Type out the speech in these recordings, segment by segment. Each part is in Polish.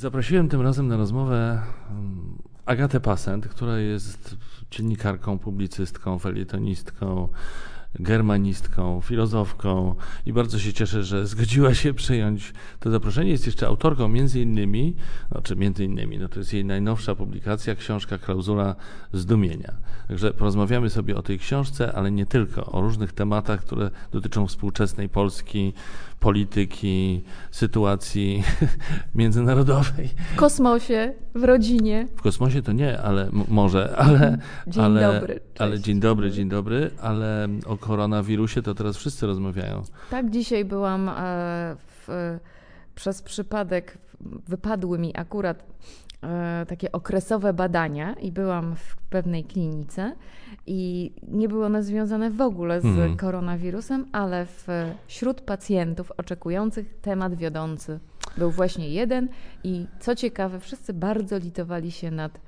Zaprosiłem tym razem na rozmowę mm, Agatę Pasent, która jest dziennikarką, publicystką, felietonistką, germanistką, filozofką i bardzo się cieszę, że zgodziła się przyjąć to zaproszenie. Jest jeszcze autorką między innymi, znaczy między innymi, no to jest jej najnowsza publikacja, książka Klauzula Zdumienia. Także porozmawiamy sobie o tej książce, ale nie tylko, o różnych tematach, które dotyczą współczesnej Polski, polityki, sytuacji międzynarodowej. W kosmosie, w rodzinie. W kosmosie to nie, ale może, ale. Dzień ale, dobry. Cześć. Ale dzień dobry, dzień dobry, ale o koronawirusie to teraz wszyscy rozmawiają. Tak, dzisiaj byłam e, w, przez przypadek, wypadły mi akurat takie okresowe badania i byłam w pewnej klinice i nie było one związane w ogóle z Mhm. koronawirusem, ale wśród pacjentów oczekujących temat wiodący był właśnie jeden i co ciekawe, wszyscy bardzo litowali się nad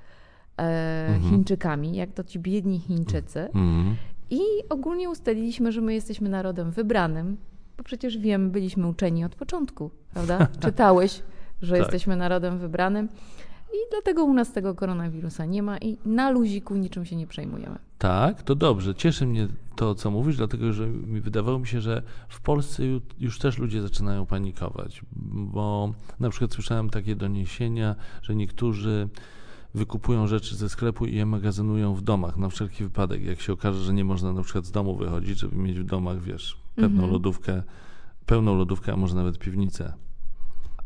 e, Mhm. Chińczykami, jak to ci biedni Chińczycy. Mhm. I ogólnie ustaliliśmy, że my jesteśmy narodem wybranym, bo przecież wiem, byliśmy uczeni od początku, prawda? Czytałeś, że Tak. jesteśmy narodem wybranym. I dlatego u nas tego koronawirusa nie ma i na luziku niczym się nie przejmujemy. Tak, to dobrze. Cieszy mnie to, co mówisz, dlatego że mi wydawało mi się, że w Polsce ju- już też ludzie zaczynają panikować, bo na przykład słyszałem takie doniesienia, że niektórzy wykupują rzeczy ze sklepu i je magazynują w domach na wszelki wypadek. Jak się okaże, że nie można na przykład z domu wychodzić, żeby mieć w domach, wiesz, pewną Mhm. lodówkę, pełną lodówkę, a może nawet piwnicę.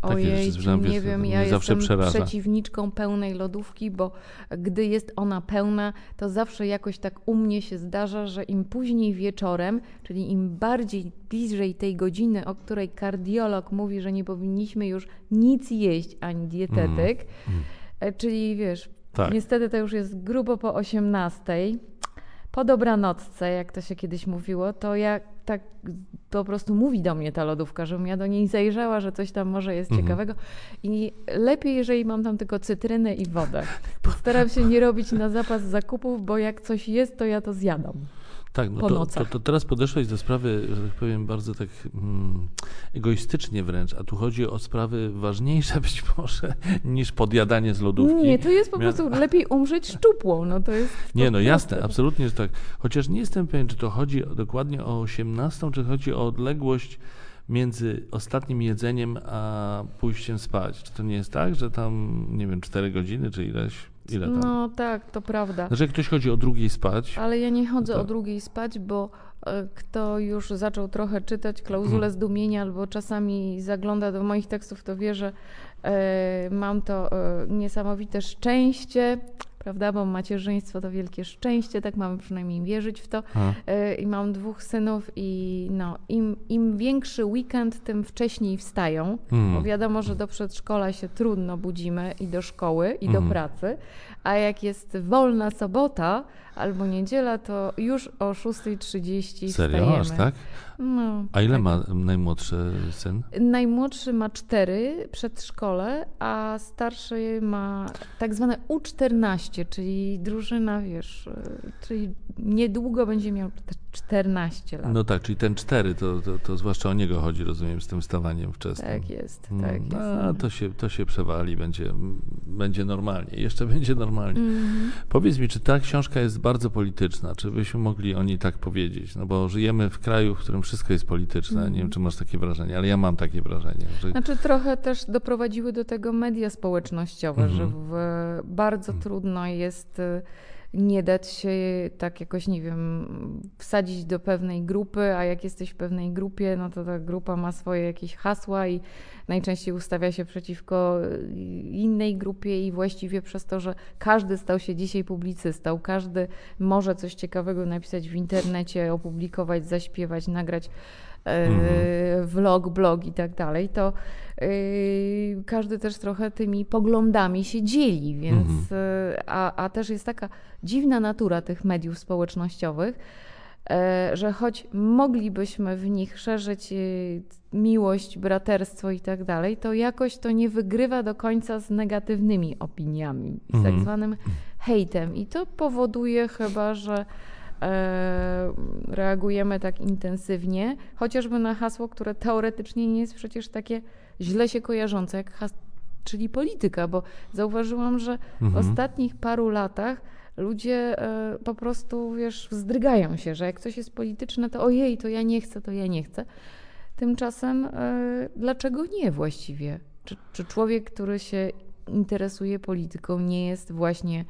Rzeczy Ojej, słyszałem, nie wiem, ja jestem przeraża. przeciwniczką pełnej lodówki, bo gdy jest ona pełna, to zawsze jakoś tak u mnie się zdarza, że im później wieczorem, czyli im bardziej bliżej tej godziny, o której kardiolog mówi, że nie powinniśmy już nic jeść ani dietetyk, e, czyli wiesz, Tak. niestety to już jest grubo po 18. Po dobranocce, jak to się kiedyś mówiło, to ja tak po prostu mówi do mnie ta lodówka, żebym ja do niej zajrzała, że coś tam może jest Mhm. ciekawego. I lepiej, jeżeli mam tam tylko cytrynę i wodę. Staram się nie robić na zapas zakupów, bo jak coś jest, to ja to zjadam. Tak, no to, to, to teraz podeszłeś do sprawy, że tak powiem, bardzo tak mm, egoistycznie wręcz, a tu chodzi o sprawy ważniejsze być może niż podjadanie z lodówki. Nie, to jest po Mia- prostu lepiej umrzeć szczupłą. No to jest Nie, no jasne, absolutnie, że tak. Chociaż nie jestem pewien, czy to chodzi dokładnie o 18, czy chodzi o odległość między ostatnim jedzeniem a pójściem spać. Czy to nie jest tak, że tam, nie wiem, 4 godziny, czy ileś? Ile tam? No tak, to prawda. Znaczy, jak ktoś chodzi o drugiej spać, Ale ja nie chodzę To- o drugiej spać, bo e, kto już zaczął trochę czytać klauzulę zdumienia albo czasami zagląda do moich tekstów, to wie, że e, mam to e, niesamowite szczęście, prawda, bo macierzyństwo to wielkie szczęście, tak mamy przynajmniej wierzyć w to. E, I mam dwóch synów i no, im, im większy weekend, tym wcześniej wstają, Mm. bo wiadomo, że do przedszkola się trudno budzimy i do szkoły, i Mhm. do pracy, a jak jest wolna sobota albo niedziela, to już o 6.30 serio, wstajemy. aż tak? No, A ile tak. ma najmłodszy syn? Najmłodszy ma cztery przedszkole, a starszy ma tak zwane U14, czyli drużyna, wiesz, czyli niedługo będzie miał te 14 lat. No tak, czyli ten cztery, to, to, to zwłaszcza o niego chodzi, rozumiem, z tym wstawaniem wczesnym. Tak jest, Mm, tak jest. A, to się, to się przewali, będzie, będzie normalnie, jeszcze będzie normalnie. Mhm. Powiedz mi, czy ta książka jest bardzo polityczna? Czy byśmy mogli o niej tak powiedzieć? No bo żyjemy w kraju, w którym wszystko jest polityczne. Nie Mhm. wiem, czy masz takie wrażenie, ale ja mam takie wrażenie, że Znaczy trochę też doprowadziły do tego media społecznościowe, Mhm. że w, bardzo trudno jest y, nie dać się tak jakoś, nie wiem, wsadzić do pewnej grupy, a jak jesteś w pewnej grupie, no to ta grupa ma swoje jakieś hasła i najczęściej ustawia się przeciwko y, innej grupie i właściwie przez to, że każdy stał się dzisiaj publicystą, każdy może coś ciekawego napisać w internecie, opublikować, zaśpiewać, nagrać e, vlog, blog i tak dalej, to e, każdy też trochę tymi poglądami się dzieli, więc e, a, a też jest taka dziwna natura tych mediów społecznościowych, że choć moglibyśmy w nich szerzyć miłość, braterstwo i tak dalej, to jakoś to nie wygrywa do końca z negatywnymi opiniami, z tak Mhm. zwanym hejtem. I to powoduje chyba, że reagujemy tak intensywnie, chociażby na hasło, które teoretycznie nie jest przecież takie źle się kojarzące, jak has czyli polityka, bo zauważyłam, że Mhm. w ostatnich paru latach ludzie e, po prostu, wiesz, wzdrygają się, że jak coś jest polityczne, to ojej, to ja nie chcę, to ja nie chcę. Tymczasem e, dlaczego nie właściwie? Czy, czy człowiek, który się interesuje polityką, nie jest właśnie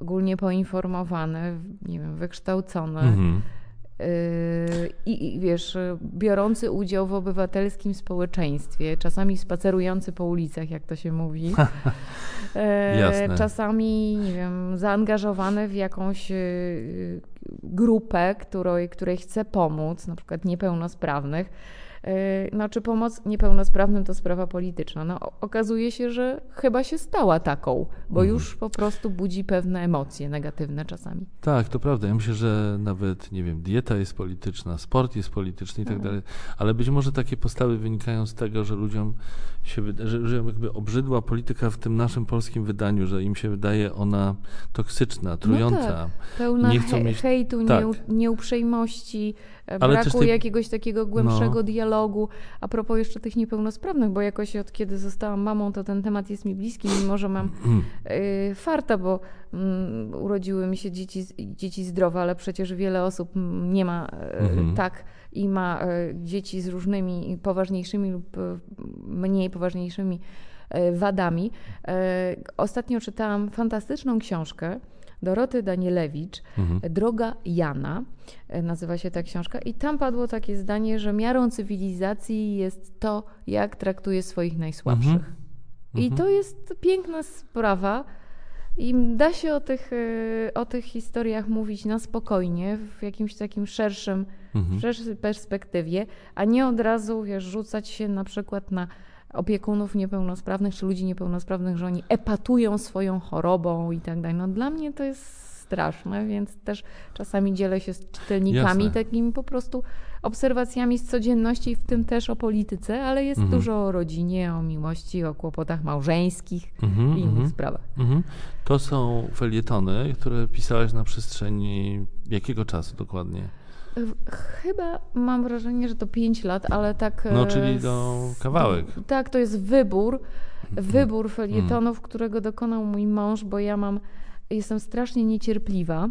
ogólnie poinformowany, nie wiem, wykształcony Mhm. yy, i, i wiesz, biorący udział w obywatelskim społeczeństwie, czasami spacerujący po ulicach, jak to się mówi, e, Jasne. czasami, nie wiem, zaangażowany w jakąś yy, grupę, której, której chce pomóc, na przykład niepełnosprawnych. Yy, No, czy pomoc niepełnosprawnym to sprawa polityczna? No, okazuje się, że chyba się stała taką, bo Mhm. już po prostu budzi pewne emocje negatywne czasami. Tak, to prawda. Ja myślę, że nawet, nie wiem, dieta jest polityczna, sport jest polityczny i tak dalej, ale być może takie postawy wynikają z tego, że ludziom się że, że jakby obrzydła polityka w tym naszym polskim wydaniu, że im się wydaje ona toksyczna, trująca. tak. Pełna Nie chcą mieć- hejtu, tak. nieu, nieuprzejmości, e, Ale braku tej- jakiegoś takiego głębszego No. dialogu. A propos jeszcze tych niepełnosprawnych, bo jakoś od kiedy zostałam mamą, to ten temat jest mi bliski, mimo że mam y, farta, bo mm, urodziły mi się dzieci, dzieci zdrowe, ale przecież wiele osób nie ma e, Mhm. tak i ma e, dzieci z różnymi poważniejszymi lub mniej poważniejszymi e, wadami. E, Ostatnio czytałam fantastyczną książkę Doroty Danielewicz, Mhm. Droga Jana, e, nazywa się ta książka, i tam padło takie zdanie, że miarą cywilizacji jest to, jak traktuje swoich najsłabszych. Mhm. I Mhm. to jest piękna sprawa. I da się o tych, o tych historiach mówić na spokojnie, w jakimś takim szerszym, Mhm. szerszej perspektywie, a nie od razu wiesz, rzucać się na przykład na opiekunów niepełnosprawnych czy ludzi niepełnosprawnych, że oni epatują swoją chorobą i tak dalej. No dla mnie to jest straszne, więc też czasami dzielę się z czytelnikami Jasne. takimi po prostu obserwacjami z codzienności, w tym też o polityce, ale jest Mhm. dużo o rodzinie, o miłości, o kłopotach małżeńskich Mhm, i innych mhm. sprawach. Mhm. To są felietony, które pisałaś na przestrzeni jakiego czasu dokładnie? Chyba mam wrażenie, że to 5 lat, ale tak. No, e, czyli no, s- kawałek. Tak, to jest wybór. Wybór Mhm. felietonów, którego dokonał mój mąż, bo ja mam. Jestem strasznie niecierpliwa.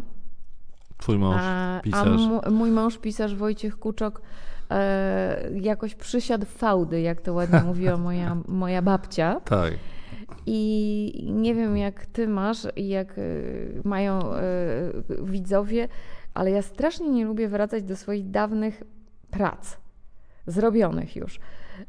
Twój mąż, a, a pisarz. mu, mój mąż, pisarz Wojciech Kuczok, e, jakoś przysiadł fałdy, jak to ładnie mówiła moja, moja babcia. Tak. I nie wiem, jak ty masz i jak y, mają y, widzowie, ale ja strasznie nie lubię wracać do swoich dawnych prac, zrobionych już.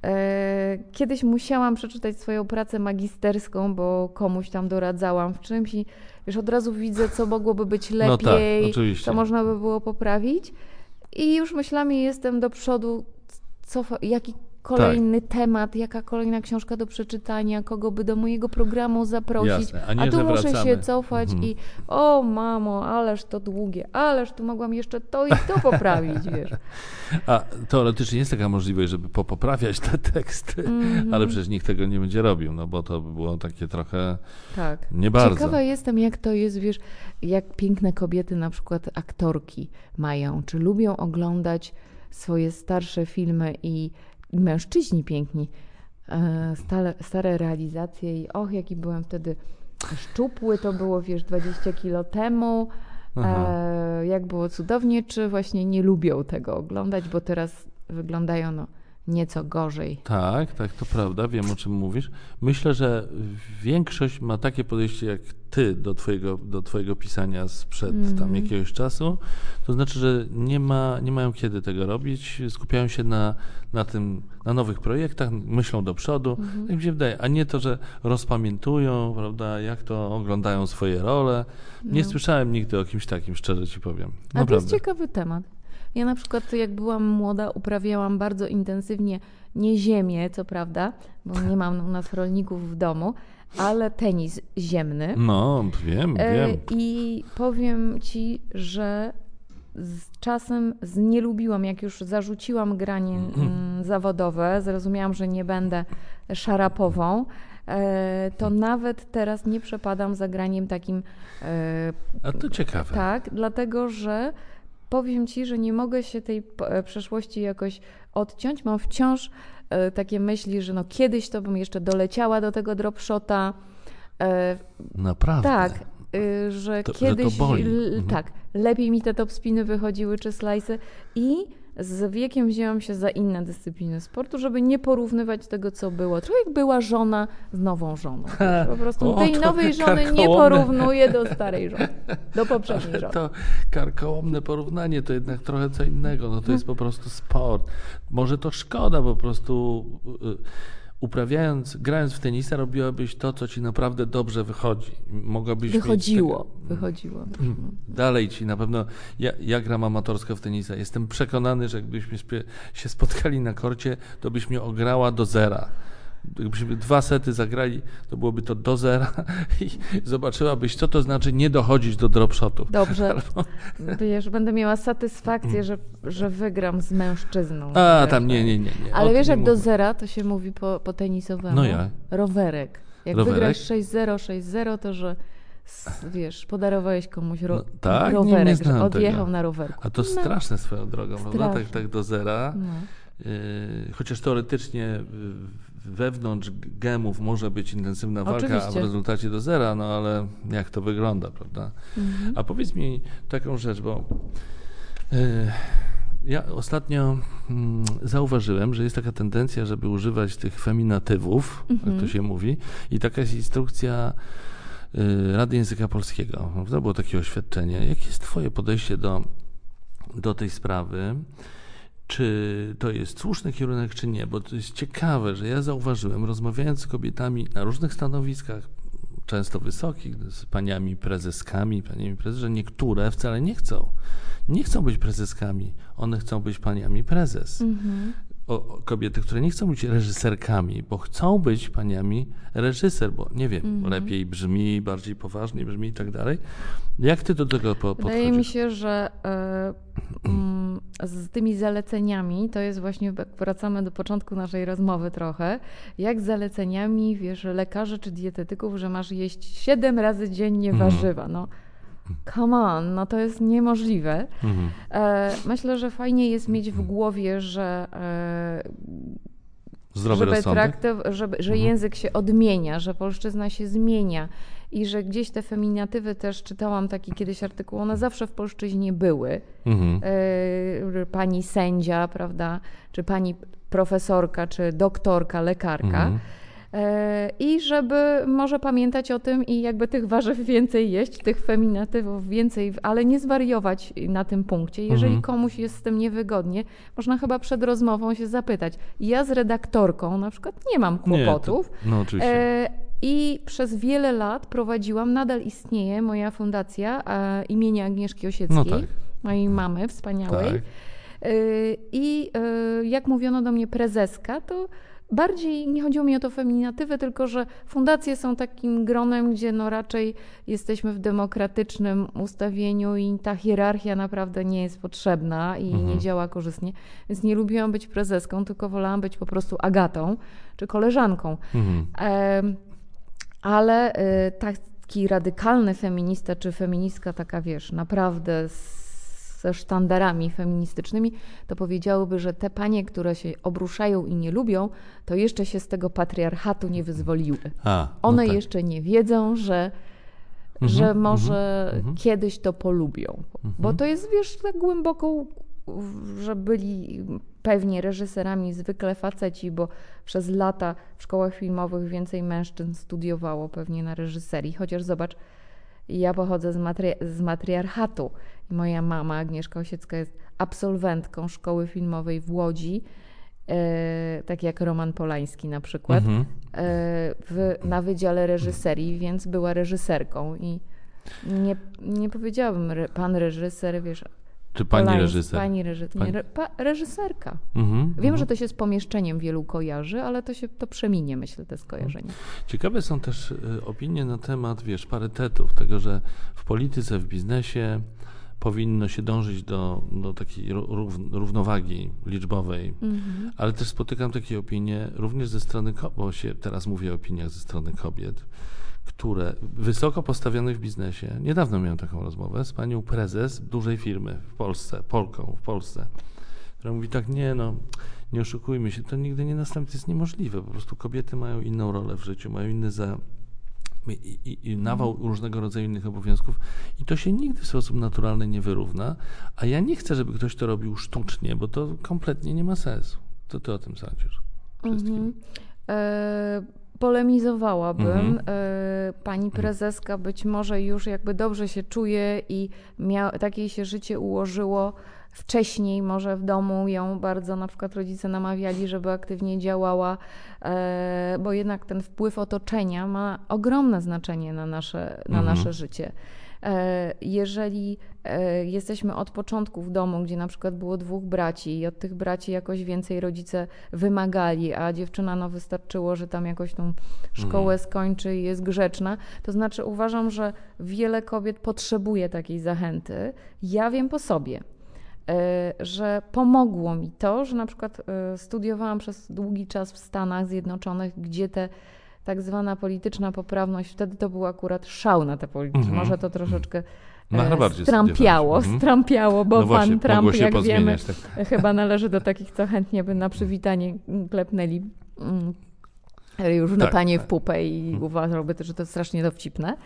E, Kiedyś musiałam przeczytać swoją pracę magisterską, bo komuś tam doradzałam w czymś i wiesz, od razu widzę, co mogłoby być No tak, lepiej, co można by było poprawić. I już myślami jestem do przodu, co, jaki kolejny temat, jaka kolejna książka do przeczytania, kogo by do mojego programu zaprosić. Jasne, a nie, tu że muszę się cofać Mhm. i o mamo, ależ to długie, ależ tu mogłam jeszcze to i to poprawić, wiesz. A teoretycznie jest taka możliwość, żeby popoprawiać te teksty, Mhm. ale przecież nikt tego nie będzie robił, no bo to by było takie trochę Tak. nie bardzo. Ciekawa jestem, jak to jest, wiesz, jak piękne kobiety, na przykład aktorki mają, czy lubią oglądać swoje starsze filmy i mężczyźni piękni, e, stale, stare realizacje i och, jaki byłem wtedy szczupły, to było, wiesz, 20 kilo temu, e, jak było cudownie, czy właśnie nie lubią tego oglądać, bo teraz wyglądają no, nieco gorzej. Tak, tak, to prawda, wiem o czym mówisz. Myślę, że większość ma takie podejście jak ty do twojego, do twojego pisania sprzed tam Mhm. jakiegoś czasu. To znaczy, że nie, ma, nie mają kiedy tego robić, skupiają się na, na tym, na nowych projektach, myślą do przodu, tak mi się wydaje, a nie to, że rozpamiętują, prawda, jak to oglądają swoje role. Nie No. słyszałem nigdy o kimś takim, szczerze ci powiem. A to Naprawdę. jest ciekawy temat. Ja na przykład jak byłam młoda, uprawiałam bardzo intensywnie nie ziemię, co prawda, bo nie mam u nas rolników w domu, ale tenis ziemny. No, wiem, E, wiem. I powiem ci, że z czasem znielubiłam, jak już zarzuciłam granie mm, zawodowe, zrozumiałam, że nie będę szarapową, e, to nawet teraz nie przepadam za graniem takim e, A to ciekawe. tak, dlatego że powiem ci, że nie mogę się tej p- przeszłości jakoś odciąć. Mam wciąż e, takie myśli, że no kiedyś to bym jeszcze doleciała do tego dropshota. E, Naprawdę. tak, że To- że to kiedyś boli. Mhm. tak, lepiej mi te top spiny wychodziły czy slajsy i z wiekiem wzięłam się za inne dyscypliny sportu, żeby nie porównywać tego, co było. Trochę jak była żona z nową żoną. wiesz, Po prostu O, tej nowej żony nie porównuje do starej żony, do poprzedniej żony. To karkołomne porównanie to jednak trochę co innego. No to jest po prostu sport. Może to szkoda po prostu. y, Uprawiając, grając w tenisa, robiłabyś to, co ci naprawdę dobrze wychodzi. Mogłabyś Wychodziło, takie- wychodziło. Dalej ci na pewno. Ja, ja gram amatorsko w tenisa. Jestem przekonany, że gdybyśmy się spotkali na korcie, to byś mnie ograła do zera. Gdybyśmy dwa sety zagrali, to byłoby to do zera i zobaczyłabyś, co to znaczy nie dochodzić do dropshotów. Dobrze, wiesz, będę miała satysfakcję, że, że wygram z mężczyzną. A, tam nie, tak. nie, nie. nie. Ale wiesz, nie jak do mówmy. zera to się mówi po, po tenisowemu? No jak? Rowerek. Jak Rowerek? wygrasz 6-0, 6-0, to że wiesz, podarowałeś komuś ro- No, tak? Nie- rowerek, nie że znałem odjechał tego. na rowerku. A to No, straszne swoją drogą, prawda? Tak, Straszne. tak do zera. No. Yy, chociaż teoretycznie yy, wewnątrz gemów może być intensywna walka, a w Oczywiście. rezultacie do zera, no ale jak to wygląda, prawda? Mhm. A powiedz mi taką rzecz, bo yy, ja ostatnio mm, zauważyłem, że jest taka tendencja, żeby używać tych feminatywów, Mhm. jak to się mówi, i taka jest instrukcja yy, Rady Języka Polskiego. To było takie oświadczenie. Jakie jest Twoje podejście do, do tej sprawy? Czy to jest słuszny kierunek, czy nie? Bo to jest ciekawe, że ja zauważyłem, rozmawiając z kobietami na różnych stanowiskach, często wysokich, z paniami prezeskami, paniami prezes, że niektóre wcale nie chcą. Nie chcą być prezeskami, one chcą być paniami prezes. Mhm. O, kobiety, które nie chcą być reżyserkami, bo chcą być paniami reżyser, bo nie wiem, Mhm. lepiej brzmi, bardziej poważnie brzmi i tak dalej. Jak ty do tego po, podchodzisz? Wydaje mi się, że mm, z tymi zaleceniami to jest właśnie, wracamy do początku naszej rozmowy trochę, jak z zaleceniami, wiesz, lekarzy czy dietetyków, że masz jeść 7 razy dziennie Mhm. warzywa. No, come on, no to jest niemożliwe. Mhm. E, myślę, że fajnie jest mieć w głowie, że e, Zdrowy żeby traktow- żeby, że Mhm. język się odmienia, że polszczyzna się zmienia i że gdzieś te feminatywy też czytałam taki kiedyś artykuł, one zawsze w polszczyźnie były. Mhm. E, pani sędzia, prawda, czy pani profesorka, czy doktorka, lekarka. Mhm. I żeby może pamiętać o tym i jakby tych warzyw więcej jeść, tych feminatywów więcej, ale nie zwariować na tym punkcie. Jeżeli Mhm. komuś jest z tym niewygodnie, można chyba przed rozmową się zapytać. Ja z redaktorką na przykład nie mam Nie, kłopotów. to, no oczywiście. E, I przez wiele lat prowadziłam, nadal istnieje moja fundacja e, imienia Agnieszki Osieckiej, No tak. mojej mamy wspaniałej. Tak. E, I jak mówiono do mnie prezeska, to bardziej nie chodziło mi o to feminatywy, tylko że fundacje są takim gronem, gdzie no raczej jesteśmy w demokratycznym ustawieniu i ta hierarchia naprawdę nie jest potrzebna i Mhm. nie działa korzystnie. Więc nie lubiłam być prezeską, tylko wolałam być po prostu Agatą czy koleżanką. Mhm. Ale y, taki radykalny feminista czy feministka, taka wiesz, naprawdę z, ze sztandarami feministycznymi, to powiedziałyby, że te panie, które się obruszają i nie lubią, to jeszcze się z tego patriarchatu nie wyzwoliły. A, no One tak. jeszcze nie wiedzą, że, Mhm, że mhm, może mhm. kiedyś to polubią. Bo Mhm. to jest, wiesz, tak głęboko, że byli pewnie reżyserami zwykle faceci, bo przez lata w szkołach filmowych więcej mężczyzn studiowało pewnie na reżyserii. Chociaż zobacz, ja pochodzę z, matri- z matriarchatu moja mama, Agnieszka Osiecka, jest absolwentką szkoły filmowej w Łodzi, e, tak jak Roman Polański na przykład Mhm. e, w, na Wydziale Reżyserii, więc była reżyserką i nie, nie powiedziałabym re, pan reżyser, wiesz, Czy pani Polański, reżyser? Pani nie, re, pa, reżyserka. Mhm, Wiem, mhm. że to się z pomieszczeniem wielu kojarzy, ale to się to przeminie, myślę, te skojarzenie. Ciekawe są też y, opinie na temat, wiesz, parytetów, tego, że w polityce, w biznesie powinno się dążyć do, do takiej równowagi liczbowej, Mhm. ale też spotykam takie opinie również ze strony, ko- bo się teraz mówię o opiniach ze strony kobiet, które wysoko postawionych w biznesie, niedawno miałem taką rozmowę z panią prezes dużej firmy w Polsce, Polką w Polsce, która mówi tak, nie no, nie oszukujmy się, to nigdy nie nastąpi, to jest niemożliwe, po prostu kobiety mają inną rolę w życiu, mają inny za, i, i, i nawał różnego rodzaju innych obowiązków i to się nigdy w sposób naturalny nie wyrówna, a ja nie chcę, żeby ktoś to robił sztucznie, bo to kompletnie nie ma sensu. Co ty o tym sądzisz? Mhm. E, polemizowałabym. Mhm. E, pani prezeska być może już jakby dobrze się czuje i mia- takie się życie ułożyło wcześniej, może w domu ją bardzo na przykład rodzice namawiali, żeby aktywnie działała, e, bo jednak ten wpływ otoczenia ma ogromne znaczenie na nasze, na Mhm. nasze życie. E, Jeżeli e, jesteśmy od początku w domu, gdzie na przykład było dwóch braci i od tych braci jakoś więcej rodzice wymagali, a dziewczyna no wystarczyło, że tam jakoś tą szkołę skończy i jest grzeczna, to znaczy uważam, że wiele kobiet potrzebuje takiej zachęty. Ja wiem po sobie, że pomogło mi to, że na przykład e, studiowałam przez długi czas w Stanach Zjednoczonych, gdzie te tak zwana polityczna poprawność, wtedy to był akurat szał na te polityczne, Mhm. może to troszeczkę e, Harvardzie strampiało. Mhm. strampiało, bo No właśnie, pan Trump, jak wiemy, tak. chyba należy do takich, co chętnie by na przywitanie klepnęli mm, już na Tak, panie tak. w pupę i uważałby też, że to strasznie dowcipne.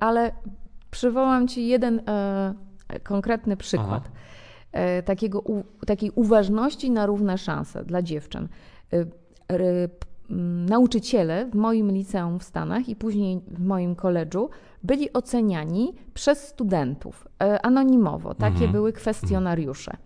Ale przywołam ci jeden konkretny przykład e, takiego, u, takiej uważności na równe szanse dla dziewczyn. E, Nauczyciele w moim liceum w Stanach i później w moim koledżu byli oceniani przez studentów e, anonimowo. Takie Mhm. były kwestionariusze.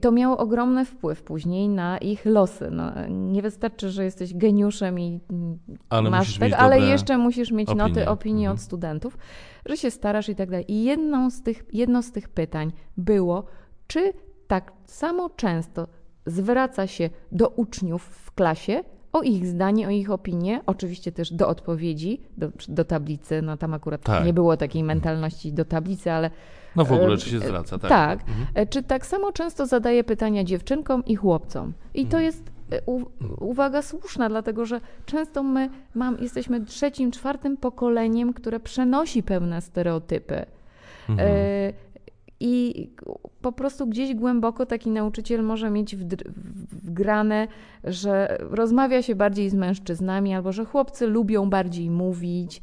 To miało ogromny wpływ później na ich losy. No, nie wystarczy, że jesteś geniuszem i mm, Ale masz tego, ale jeszcze musisz mieć noty opinie. opinii Mhm. od studentów, że się starasz i tak dalej. I jedną z tych, jedno z tych pytań było, czy tak samo często zwraca się do uczniów w klasie o ich zdanie, o ich opinię, oczywiście też do odpowiedzi, do, do tablicy, no tam akurat Tak. nie było takiej mentalności do tablicy, ale No w ogóle, E, czy się zwraca, tak? tak. Mhm. E, Czy tak samo często zadaje pytania dziewczynkom i chłopcom? I Mhm. to jest e, u, uwaga słuszna, dlatego że często my mam, jesteśmy trzecim, czwartym pokoleniem, które przenosi pewne stereotypy. Mhm. I po prostu gdzieś głęboko taki nauczyciel może mieć wgrane, że rozmawia się bardziej z mężczyznami, albo że chłopcy lubią bardziej mówić,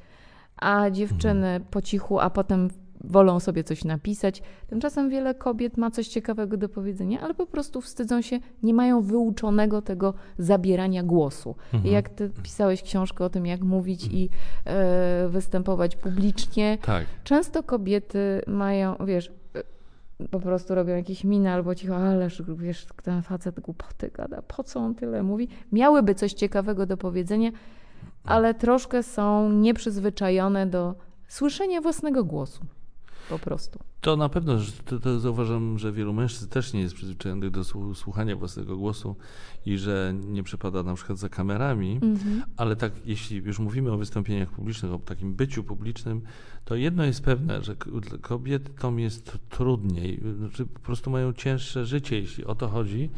a dziewczyny po cichu, a potem wolą sobie coś napisać. Tymczasem wiele kobiet ma coś ciekawego do powiedzenia, ale po prostu wstydzą się, nie mają wyuczonego tego zabierania głosu. I jak ty pisałeś książkę o tym, jak mówić i e, występować publicznie, Tak. Często kobiety mają, wiesz, po prostu robią jakieś miny albo cicho, ależ wiesz, ten facet głupoty gada, po co on tyle mówi? Miałyby coś ciekawego do powiedzenia, ale troszkę są nieprzyzwyczajone do słyszenia własnego głosu. Po prostu. To na pewno, to, to zauważam, że wielu mężczyzn też nie jest przyzwyczajonych do słu- słuchania własnego głosu i że nie przepada na przykład za kamerami, ale tak, jeśli już mówimy o wystąpieniach publicznych, o takim byciu publicznym, to jedno jest pewne, że kobietom jest trudniej, znaczy po prostu mają cięższe życie, jeśli o to chodzi.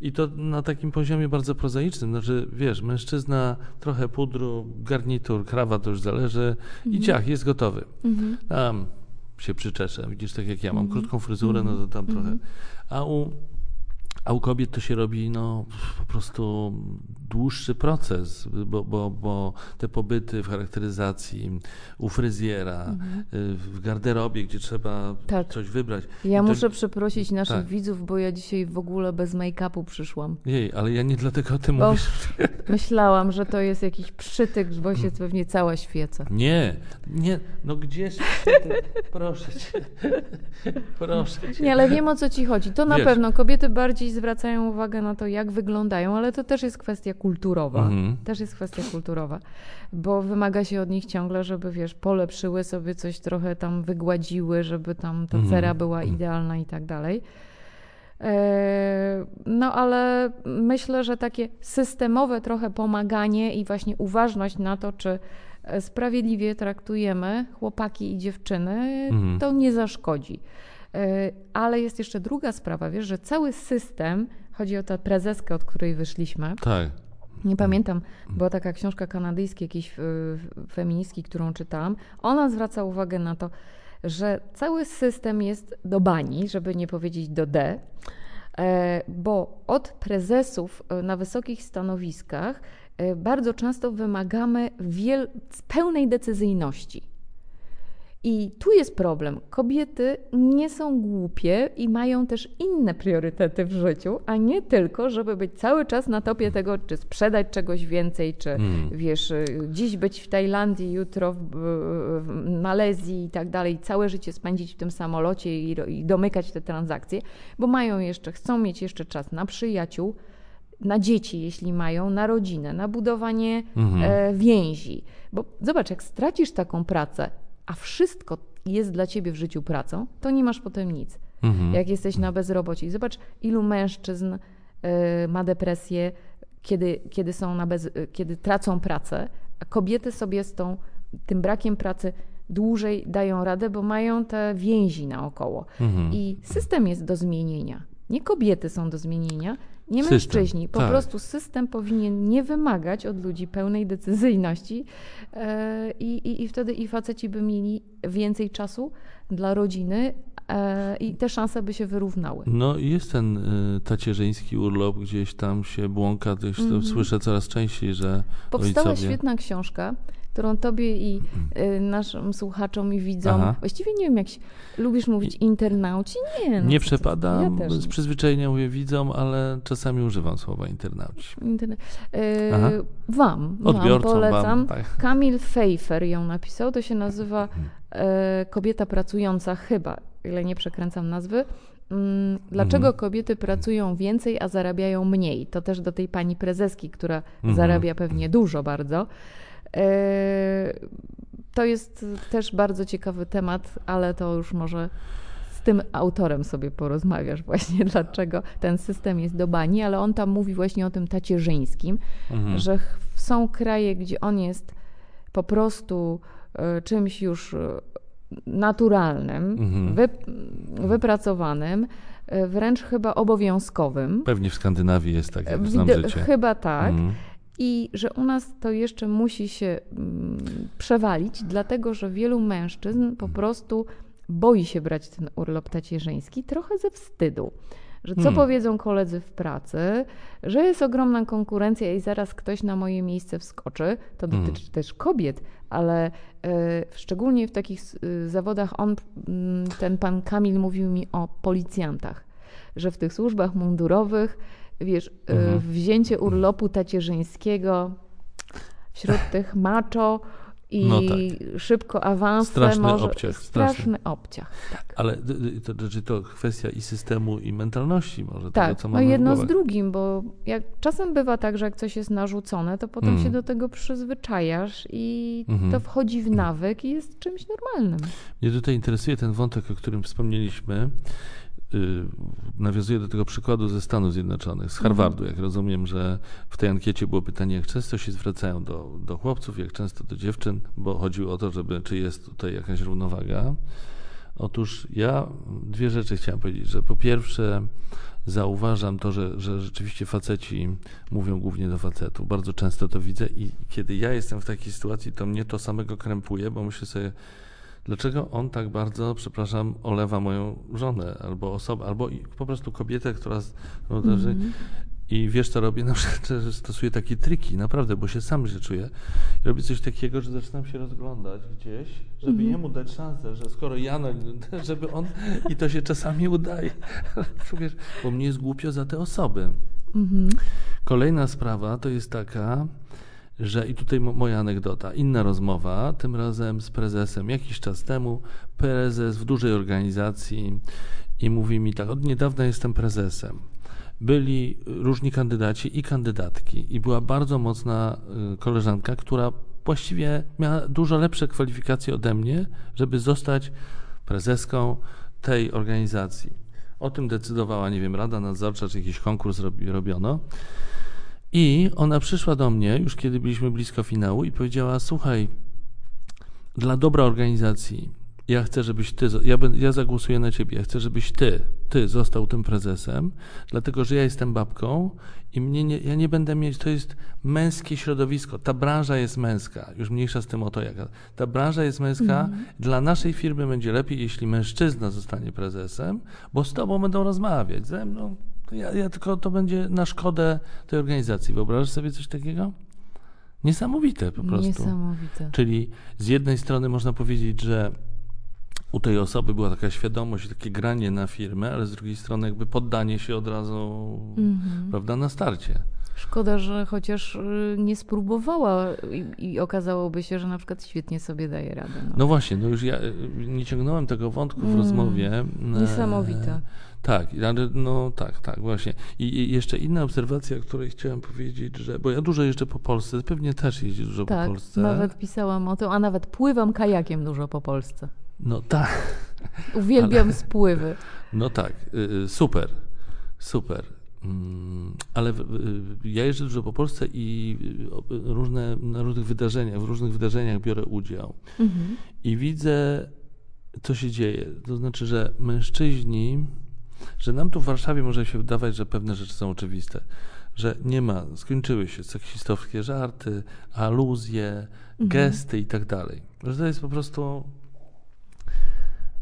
I to na takim poziomie bardzo prozaicznym. Znaczy, wiesz, mężczyzna, trochę pudru, garnitur, krawat, to już zależy i ciach, jest gotowy. Tam się przyczeszę. Widzisz, tak jak ja mam krótką fryzurę, no to tam trochę. A u, a u kobiet to się robi no, po prostu dłuższy proces, bo, bo, bo te pobyty w charakteryzacji, u fryzjera, y, w garderobie, gdzie trzeba Tak. coś wybrać. Ja to- muszę przeprosić naszych tak. widzów, bo ja dzisiaj w ogóle bez make-upu przyszłam. Jej, ale ja nie dlatego o tym Bo mówię. myślałam, że to jest jakiś przytyk, bo się pewnie cała świeca. Nie, nie, no gdzież, proszę cię, proszę cię. Nie, ale wiem o co ci chodzi. To na Wiesz. pewno kobiety bardziej zwracają uwagę na to, jak wyglądają, ale to też jest kwestia kulturowa. Mhm. Też jest kwestia kulturowa, bo wymaga się od nich ciągle, żeby wiesz, polepszyły sobie coś trochę tam wygładziły, żeby tam ta Mhm. cera była idealna i tak dalej. E, No ale myślę, że takie systemowe trochę pomaganie i właśnie uważność na to, czy sprawiedliwie traktujemy chłopaki i dziewczyny, mhm. to nie zaszkodzi. E, ale jest jeszcze druga sprawa, wiesz, że cały system, chodzi o tę prezeskę, od której wyszliśmy. Tak. Nie pamiętam, była taka książka kanadyjska, jakiejś feministki, którą czytałam. Ona zwraca uwagę na to, że cały system jest do bani, żeby nie powiedzieć do D, e, bo od prezesów e, na wysokich stanowiskach e, bardzo często wymagamy wiel- pełnej decyzyjności. I tu jest problem. Kobiety nie są głupie i mają też inne priorytety w życiu, a nie tylko, żeby być cały czas na topie tego, czy sprzedać czegoś więcej, czy hmm. wiesz, dziś być w Tajlandii, jutro w, w Malezji i tak dalej, całe życie spędzić w tym samolocie i, i domykać te transakcje, bo mają jeszcze, chcą mieć jeszcze czas na przyjaciół, na dzieci, jeśli mają, na rodzinę, na budowanie mhm. e, więzi. Bo zobacz, jak stracisz taką pracę, a wszystko jest dla ciebie w życiu pracą, to nie masz potem nic. Mhm. Jak jesteś na bezrobocie. I zobacz, ilu mężczyzn y, ma depresję, kiedy, kiedy, są na bez, kiedy tracą pracę, a kobiety sobie z tą, tym brakiem pracy dłużej dają radę, bo mają te więzi naokoło. Mhm. I system jest do zmienienia. Nie kobiety są do zmienienia, nie system, mężczyźni. Po tak. prostu system powinien nie wymagać od ludzi pełnej decyzyjności e, i, i wtedy i faceci by mieli więcej czasu dla rodziny, e, i te szanse by się wyrównały. No jest ten y, tacierzyński urlop, gdzieś tam się błąka, gdzieś mm -hmm. słyszę coraz częściej, że Powstała ojcowie... świetna książka, którą tobie i y, naszym słuchaczom i widzom, Aha. właściwie nie wiem, jak się, lubisz mówić internauci? Nie. No, nie przepadam, ja z przyzwyczajenia mówię widzom, ale czasami używam słowa internauci. Interne... Y, wam, wam polecam. Wam, tak. Kamil Fejfer ją napisał, to się nazywa y, Kobieta pracująca chyba, ile nie przekręcam nazwy. Mm, dlaczego mhm. kobiety pracują więcej, a zarabiają mniej? To też do tej pani prezeski, która mhm. zarabia pewnie dużo bardzo. E, to jest też bardzo ciekawy temat, ale to już może z tym autorem sobie porozmawiasz właśnie, dlaczego ten system jest do bani, ale on tam mówi właśnie o tym tacierzyńskim, mhm. że są kraje, gdzie on jest po prostu e, czymś już e, naturalnym, mhm. wy, wypracowanym, wręcz chyba obowiązkowym. Pewnie w Skandynawii jest tak, jak znam życie. Chyba tak. Mhm i że u nas to jeszcze musi się mm, przewalić, dlatego że wielu mężczyzn po prostu boi się brać ten urlop tacierzyński trochę ze wstydu. Że co hmm. powiedzą koledzy w pracy, że jest ogromna konkurencja i zaraz ktoś na moje miejsce wskoczy. To hmm. dotyczy hmm. też kobiet, ale y, szczególnie w takich y, zawodach on, y, ten pan Kamil mówił mi o policjantach, że w tych służbach mundurowych wiesz, e, mhm. wzięcie urlopu tacierzyńskiego wśród tych macho i no tak. szybko awanse straszny może... Obciach, straszny, straszny obciach. Tak. Ale to, to, to kwestia i systemu, i mentalności może tak, tego, co mamy no jedno z drugim, bo jak czasem bywa tak, że jak coś jest narzucone, to potem mm. się do tego przyzwyczajasz i mm -hmm. to wchodzi w nawyk i jest czymś normalnym. Mnie tutaj interesuje ten wątek, o którym wspomnieliśmy, nawiązuję do tego przykładu ze Stanów Zjednoczonych, z Harvardu. Jak rozumiem, że w tej ankiecie było pytanie, jak często się zwracają do, do chłopców, jak często do dziewczyn, bo chodziło o to, żeby, czy jest tutaj jakaś równowaga. Otóż ja dwie rzeczy chciałem powiedzieć, że po pierwsze zauważam to, że, że rzeczywiście faceci mówią głównie do facetów. Bardzo często to widzę i kiedy ja jestem w takiej sytuacji, to mnie to samego krępuje, bo myślę sobie, dlaczego on tak bardzo, przepraszam, olewa moją żonę albo osobę, albo po prostu kobietę, która. No, mm. I wiesz, co robię? Na przykład stosuję takie triki, naprawdę, bo się sam źle czuję. robię coś takiego, że zaczynam się rozglądać gdzieś, żeby mm -hmm. jemu dać szansę, że skoro ja, no, żeby on, i to się czasami udaje. Wiesz, bo mnie jest głupio za te osoby. Mm -hmm. Kolejna sprawa to jest taka, że i tutaj moja anegdota, inna rozmowa, tym razem z prezesem jakiś czas temu, prezes w dużej organizacji i mówi mi tak, od niedawna jestem prezesem. Byli różni kandydaci i kandydatki i była bardzo mocna y, koleżanka, która właściwie miała dużo lepsze kwalifikacje ode mnie, żeby zostać prezeską tej organizacji. O tym decydowała, nie wiem, Rada Nadzorcza, czy jakiś konkurs robiono. I ona przyszła do mnie, już kiedy byliśmy blisko finału, i powiedziała: Słuchaj, dla dobra organizacji ja chcę, żebyś ty, ja, ben, ja zagłosuję na ciebie, ja chcę, żebyś ty, ty został tym prezesem, dlatego że ja jestem babką i mnie nie, ja nie będę mieć, to jest męskie środowisko, ta branża jest męska, już mniejsza z tym o to jaka. Ta branża jest męska, mm. dla naszej firmy będzie lepiej, jeśli mężczyzna zostanie prezesem, bo z tobą będą rozmawiać, ze mną, ja, ja tylko to będzie na szkodę tej organizacji. Wyobrażasz sobie coś takiego? Niesamowite po prostu. Niesamowite. Czyli z jednej strony można powiedzieć, że u tej osoby była taka świadomość, takie granie na firmę, ale z drugiej strony jakby poddanie się od razu, mhm. prawda, na starcie. Szkoda, że chociaż y, nie spróbowała i, i, okazałoby się, że na przykład świetnie sobie daje radę. No, no właśnie, no już ja y, nie ciągnąłem tego wątku w mm, rozmowie. Niesamowite. E, tak, ale no tak, tak, właśnie. I, jeszcze inna obserwacja, o której chciałem powiedzieć, że, bo ja dużo jeżdżę po Polsce, pewnie też jeździ dużo tak, po Polsce. nawet pisałam o tym, a nawet pływam kajakiem dużo po Polsce. No tak. Uwielbiam ale, spływy. No tak, y, super, super. Mm, ale ja jeżdżę dużo po Polsce i y, różne, na różnych wydarzeniach, w różnych wydarzeniach biorę udział. Mhm. I widzę, co się dzieje. To znaczy, że mężczyźni, że nam tu w Warszawie może się wydawać, że pewne rzeczy są oczywiste. Że nie ma, skończyły się seksistowskie żarty, aluzje, mhm. gesty i tak dalej. Że to jest po prostu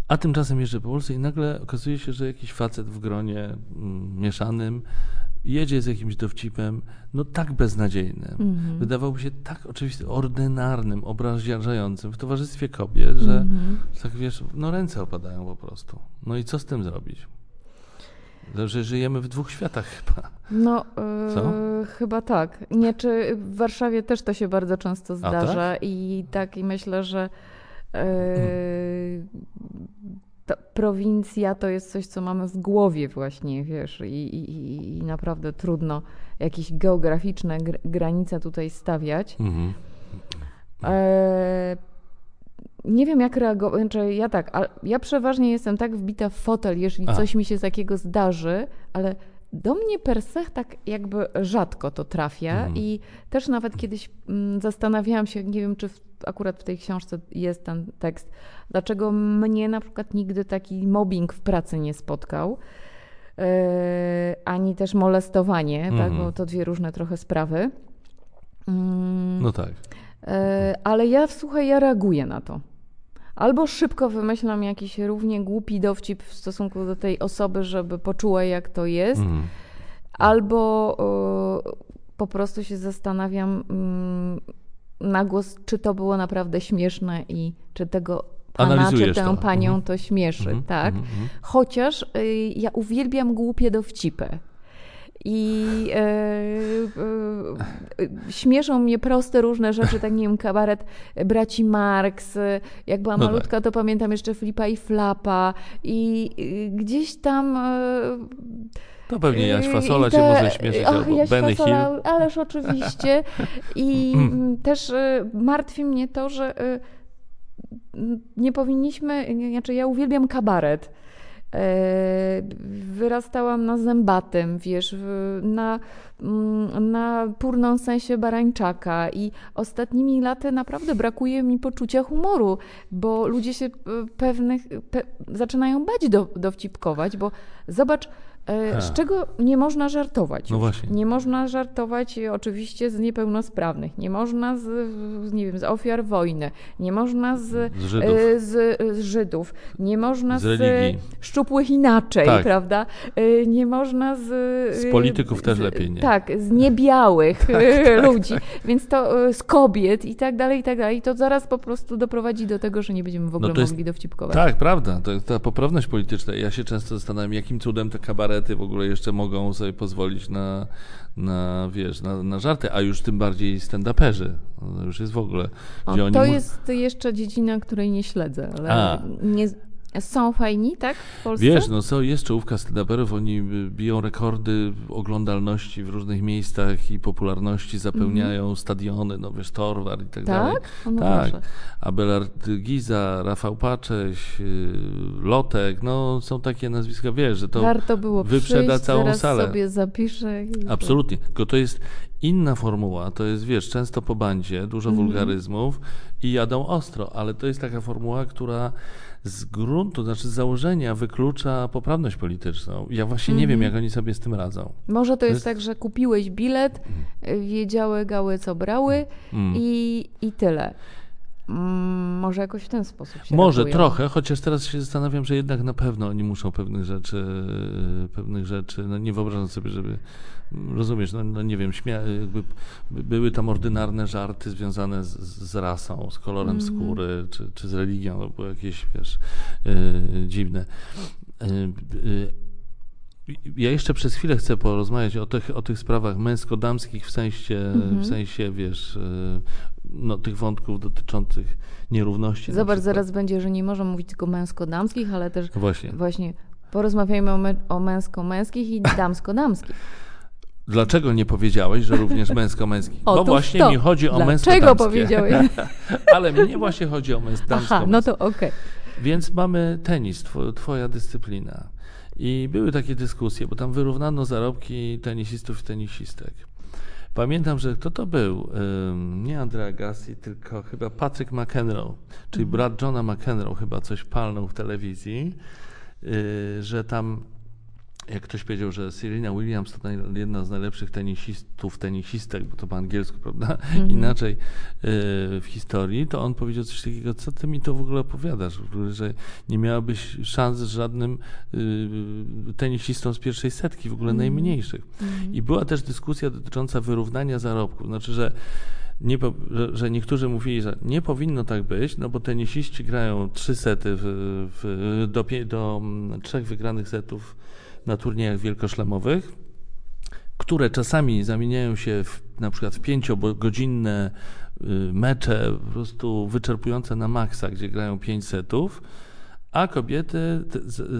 a tymczasem jeżdżę po Polsce i nagle okazuje się, że jakiś facet w gronie mm, mieszanym jedzie z jakimś dowcipem, no tak beznadziejnym. Mm-hmm. Wydawałoby się tak oczywiście ordynarnym, obrażającym w towarzystwie kobiet, że mm-hmm. tak wiesz, no ręce opadają po prostu. No i co z tym zrobić? Że żyjemy w dwóch światach chyba. No, yy, chyba tak. Nie, czy w Warszawie też to się bardzo często zdarza tak? i tak i myślę, że ta prowincja to jest coś, co mamy w głowie właśnie, wiesz, i, i, i naprawdę trudno jakieś geograficzne gr granice tutaj stawiać. Mhm. E, nie wiem, jak reagować. Znaczy, ja tak, ja przeważnie jestem tak wbita w fotel, jeżeli A. coś mi się takiego zdarzy, ale do mnie per se tak jakby rzadko to trafia mhm. i też nawet kiedyś mm, zastanawiałam się, nie wiem, czy w, akurat w tej książce jest ten tekst, dlaczego mnie na przykład nigdy taki mobbing w pracy nie spotkał, yy, ani też molestowanie, tak, mhm. tak, bo to dwie różne trochę sprawy. Yy, no tak. Yy, ale ja, słuchaj, ja reaguję na to. Albo szybko wymyślam jakiś równie głupi dowcip w stosunku do tej osoby, żeby poczuła, jak to jest, mm. albo y, po prostu się zastanawiam y, na głos, czy to było naprawdę śmieszne i czy tego pana, czy tę to. panią mm. to śmieszy, mm. tak? Mhm, mhm. Chociaż y, ja uwielbiam głupie dowcipy. I e, e, śmieszą mnie proste różne rzeczy, tak nie wiem, kabaret braci Marx. Jak była no malutka, tak. to pamiętam jeszcze Flipa i Flapa. I gdzieś tam... E, to pewnie Jaś Fasola te, cię może śmieszyć, ach, albo Jaś Benny Fasola, Hill. Ależ oczywiście. I też martwi mnie to, że nie powinniśmy, znaczy ja uwielbiam kabaret. E, wyrastałam na zębatym, wiesz, na, mm, na purną sensie barańczaka i ostatnimi laty naprawdę brakuje mi poczucia humoru, bo ludzie się e, pewnych, pe, zaczynają bać do, dowcipkować, bo zobacz, E, z czego nie można żartować? No właśnie. Nie można żartować oczywiście z niepełnosprawnych, nie można z, nie wiem, z ofiar wojny, nie można z, z, Żydów. E, z, z Żydów, nie można z, szczupłych inaczej, tak. prawda? E, nie można z... Z polityków też lepiej, nie? Tak, z niebiałych tak, tak, ludzi, tak. więc to z kobiet i tak dalej, i tak dalej. To zaraz po prostu doprowadzi do tego, że nie będziemy w ogóle no jest, mogli dowcipkować. Tak, prawda. To jest ta poprawność polityczna. Ja się często zastanawiam, jakim cudem te kabarety kabarety w ogóle jeszcze mogą sobie pozwolić na, na wiesz, na, na żarty, a już tym bardziej stand-uperzy. To już jest w ogóle... O, to jest jeszcze dziedzina, której nie śledzę, ale a. nie są fajni, tak? W Polsce? Wiesz, no co, jest czołówka stand-uperów, oni biją rekordy oglądalności w różnych miejscach i popularności, zapełniają mm -hmm. stadiony, no wiesz, Torwar i tak, tak? dalej. No tak? Abelard Giza, Rafał Pacześ, y, Lotek, no są takie nazwiska, wiesz, że to Warto było wyprzeda przyjść, całą zaraz salę. sobie zapiszę. Absolutnie, tylko to jest Inna formuła to jest, wiesz, często po bandzie, dużo Mhm. wulgaryzmów i jadą ostro, ale to jest taka formuła, która z gruntu, znaczy z założenia wyklucza poprawność polityczną. Ja właśnie nie wiem, Mhm. jak oni sobie z tym radzą. Może to jest, jest- tak, że kupiłeś bilet, y, wiedziały gały, co brały Mm. i, i tyle. Mm, może jakoś w ten sposób się Może reagują. trochę, chociaż teraz się zastanawiam, że jednak na pewno oni muszą pewnych rzeczy, pewnych rzeczy, no nie wyobrażam sobie, żeby, rozumiesz, no, no nie wiem, śmia- jakby były tam ordynarne żarty związane z, z rasą, z kolorem Mhm. skóry, czy, czy z religią, no były jakieś, wiesz, yy, dziwne. Yy, yy, ja jeszcze przez chwilę chcę porozmawiać o tych, o tych sprawach męsko-damskich w sensie, Mhm. w sensie, wiesz, yy, no, tych wątków dotyczących nierówności. Zobacz, zaraz będzie, że nie można mówić tylko męsko-damskich, ale też Właśnie. właśnie porozmawiajmy o, o męsko-męskich i damsko-damskich. Dlaczego nie powiedziałeś, że również męsko-męskich? Bo właśnie to. mi chodzi o Dlaczego męsko-damskie. powiedziałeś? Ale mnie właśnie chodzi o męsko Aha, no to okej. Więc mamy tenis, two, twoja dyscyplina. I były takie dyskusje, bo tam wyrównano zarobki tenisistów i tenisistek. Pamiętam, że kto to był? Nie Andrea Gassi, tylko chyba Patrick McEnroe, czyli brat Johna McEnroe chyba coś palnął w telewizji, yy, że tam jak ktoś powiedział, że Serena Williams to jedna z najlepszych tenisistów, tenisistek, bo to po angielsku, prawda, inaczej yy, w historii, to on powiedział coś takiego, co ty mi to w ogóle opowiadasz, że nie miałabyś szans z żadnym yy, tenisistą z pierwszej setki, w ogóle najmniejszych. I była też dyskusja dotycząca wyrównania zarobków, znaczy, że nie, że, że niektórzy mówili, że nie powinno tak być, no bo tenisiści grają trzy sety w, w, do, do mm, trzech wygranych setów na turniejach wielkoszlemowych, które czasami zamieniają się w, na przykład w pięciogodzinne y, mecze po prostu wyczerpujące na maksa, gdzie grają pięć setów, a kobiety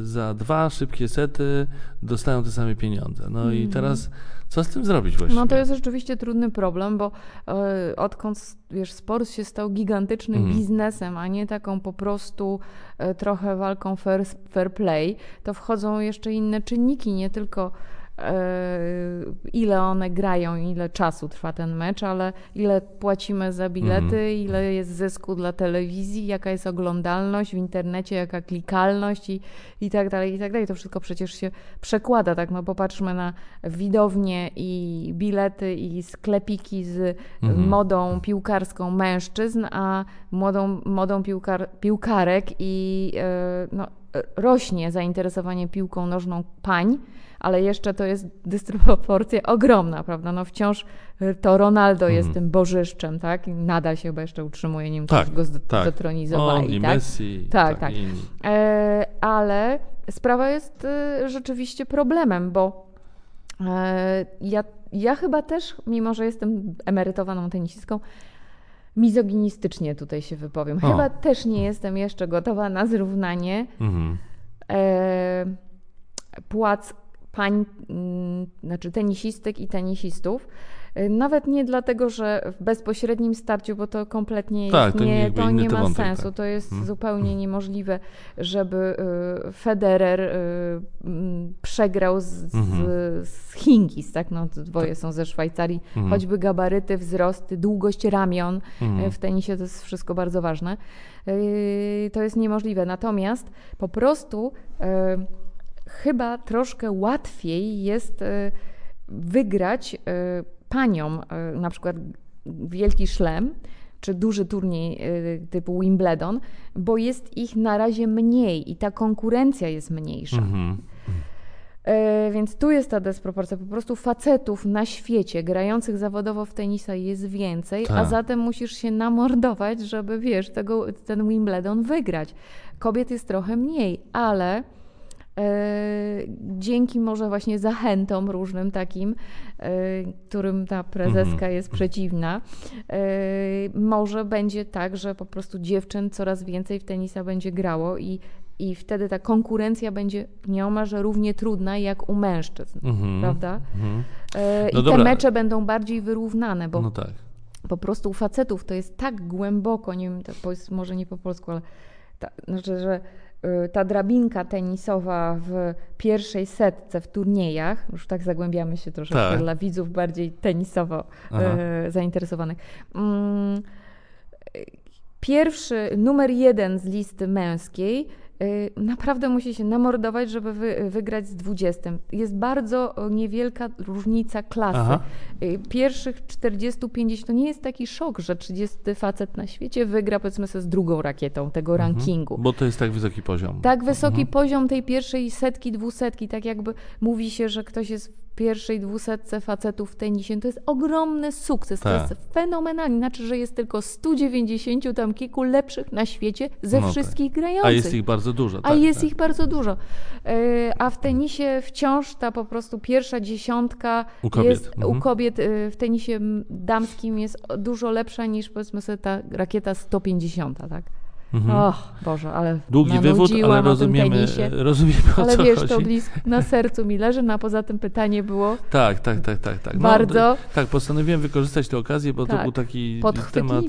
za dwa szybkie sety dostają te same pieniądze. No i teraz co z tym zrobić właściwie? No to jest rzeczywiście trudny problem, bo e, odkąd wiesz, sport się stał gigantycznym Mhm. biznesem, a nie taką po prostu e, trochę walką fair, fair play, to wchodzą jeszcze inne czynniki, nie tylko ile one grają, ile czasu trwa ten mecz, ale ile płacimy za bilety, Mhm. ile jest zysku dla telewizji, jaka jest oglądalność w internecie, jaka klikalność i, i tak dalej, i tak dalej. To wszystko przecież się przekłada, tak? No popatrzmy na widownie i bilety i sklepiki z Mhm. modą piłkarską mężczyzn, a młodą, modą piłkar, piłkarek i e, no, e, rośnie zainteresowanie piłką nożną pań, ale jeszcze to jest dysproporcja ogromna, prawda? No wciąż e, to Ronaldo jest tym bożyszczem, tak? I nadal się chyba jeszcze utrzymuje, Mhm. Tak, go tak. zdetronizowali, On i tak? Messi, Tak, tak. inni. E, ale sprawa jest e, rzeczywiście problemem, bo e, ja, ja chyba też, mimo że jestem emerytowaną tenisistką, mizoginistycznie tutaj się wypowiem. O. Chyba też nie jestem jeszcze gotowa na zrównanie Mhm. e, płac pań, mm, znaczy tenisistek i tenisistów. E, Nawet nie dlatego, że w bezpośrednim starciu, bo to kompletnie Tak, jest to nie, to nie ma wątek, sensu. tak. To jest Mhm. zupełnie niemożliwe, żeby y, Federer y, mm, przegrał z, Mhm. z Hingis, tak? No, dwoje są ze Szwajcarii. Mhm. Choćby gabaryty, wzrosty, długość ramion, Mhm. W tenisie to jest wszystko bardzo ważne. To jest niemożliwe. Natomiast po prostu chyba troszkę łatwiej jest e, wygrać e, paniom e, na przykład wielki szlem czy duży turniej typu Wimbledon, bo jest ich na razie mniej i ta konkurencja jest mniejsza. Mhm. E, Więc tu jest ta dysproporcja. Po prostu facetów na świecie grających zawodowo w tenisa jest więcej, a Tak. zatem musisz się namordować, żeby wiesz, tego, ten Wimbledon wygrać. Kobiet jest trochę mniej, ale dzięki może właśnie zachętom różnym takim, e, którym ta prezeska Mhm. jest przeciwna, e, może będzie tak, że po prostu dziewczyn coraz więcej w tenisa będzie grało i i wtedy ta konkurencja będzie nieomalże równie trudna jak u mężczyzn, Mhm. prawda? Mhm. E, No I dobra. te mecze będą bardziej wyrównane, bo No tak. po prostu u facetów to jest tak głęboko, nie wiem, to powiedz może nie po polsku, ale ta, znaczy, że ta drabinka tenisowa w pierwszej setce w turniejach, już tak zagłębiamy się troszeczkę Tak. dla widzów bardziej tenisowo Aha. y, zainteresowanych. Mm, Pierwszy, numer jeden z listy męskiej y, naprawdę musi się namordować, żeby wy, wygrać z 20. Jest bardzo niewielka różnica klasy. Aha. Y, Pierwszych 40-50 to nie jest taki szok, że 30 facet na świecie wygra powiedzmy sobie z drugą rakietą tego rankingu. Bo to jest tak wysoki poziom. Tak wysoki poziom tej pierwszej setki, dwusetki, tak jakby mówi się, że ktoś jest pierwszej dwusetce facetów w tenisie, to jest ogromny sukces, to Tak. jest fenomenalny, znaczy, że jest tylko 190 tam kilku lepszych na świecie ze No tak. wszystkich grających. A jest ich bardzo dużo. A tak, jest tak. ich bardzo dużo. E, A w tenisie wciąż ta po prostu pierwsza dziesiątka U kobiet. jest Mhm. u kobiet e, w tenisie damskim jest dużo lepsza niż powiedzmy sobie ta rakieta 150, tak? Mhm. Och, Boże, ale Długi wywód, ale rozumiemy, rozumiemy o Ale co wiesz, chodzi. to blisko na sercu mi leży, no a poza tym pytanie było Tak, tak, tak, tak. tak. No, Bardzo- tak, postanowiłem wykorzystać tę okazję, bo to Tak, był taki temat.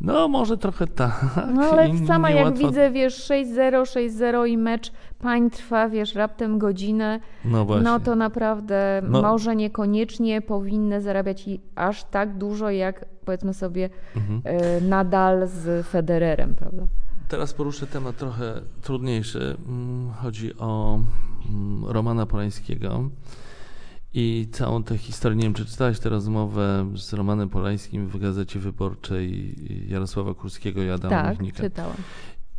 No. No, może trochę tak. No ale i sama jak niełatwo- widzę, wiesz, 6-0, 6-0 i mecz pań trwa, wiesz, raptem godzinę, No właśnie. no to naprawdę No. może niekoniecznie powinny zarabiać aż tak dużo, jak powiedzmy sobie Mhm. e, nadal z Federerem, prawda? Teraz poruszę temat trochę trudniejszy. Mm, Chodzi o mm, Romana Polańskiego i całą tę historię. Nie wiem, czy czytałeś tę rozmowę z Romanem Polańskim w Gazecie Wyborczej Jarosława Kurskiego i Adama tak, Michnika. czytałam.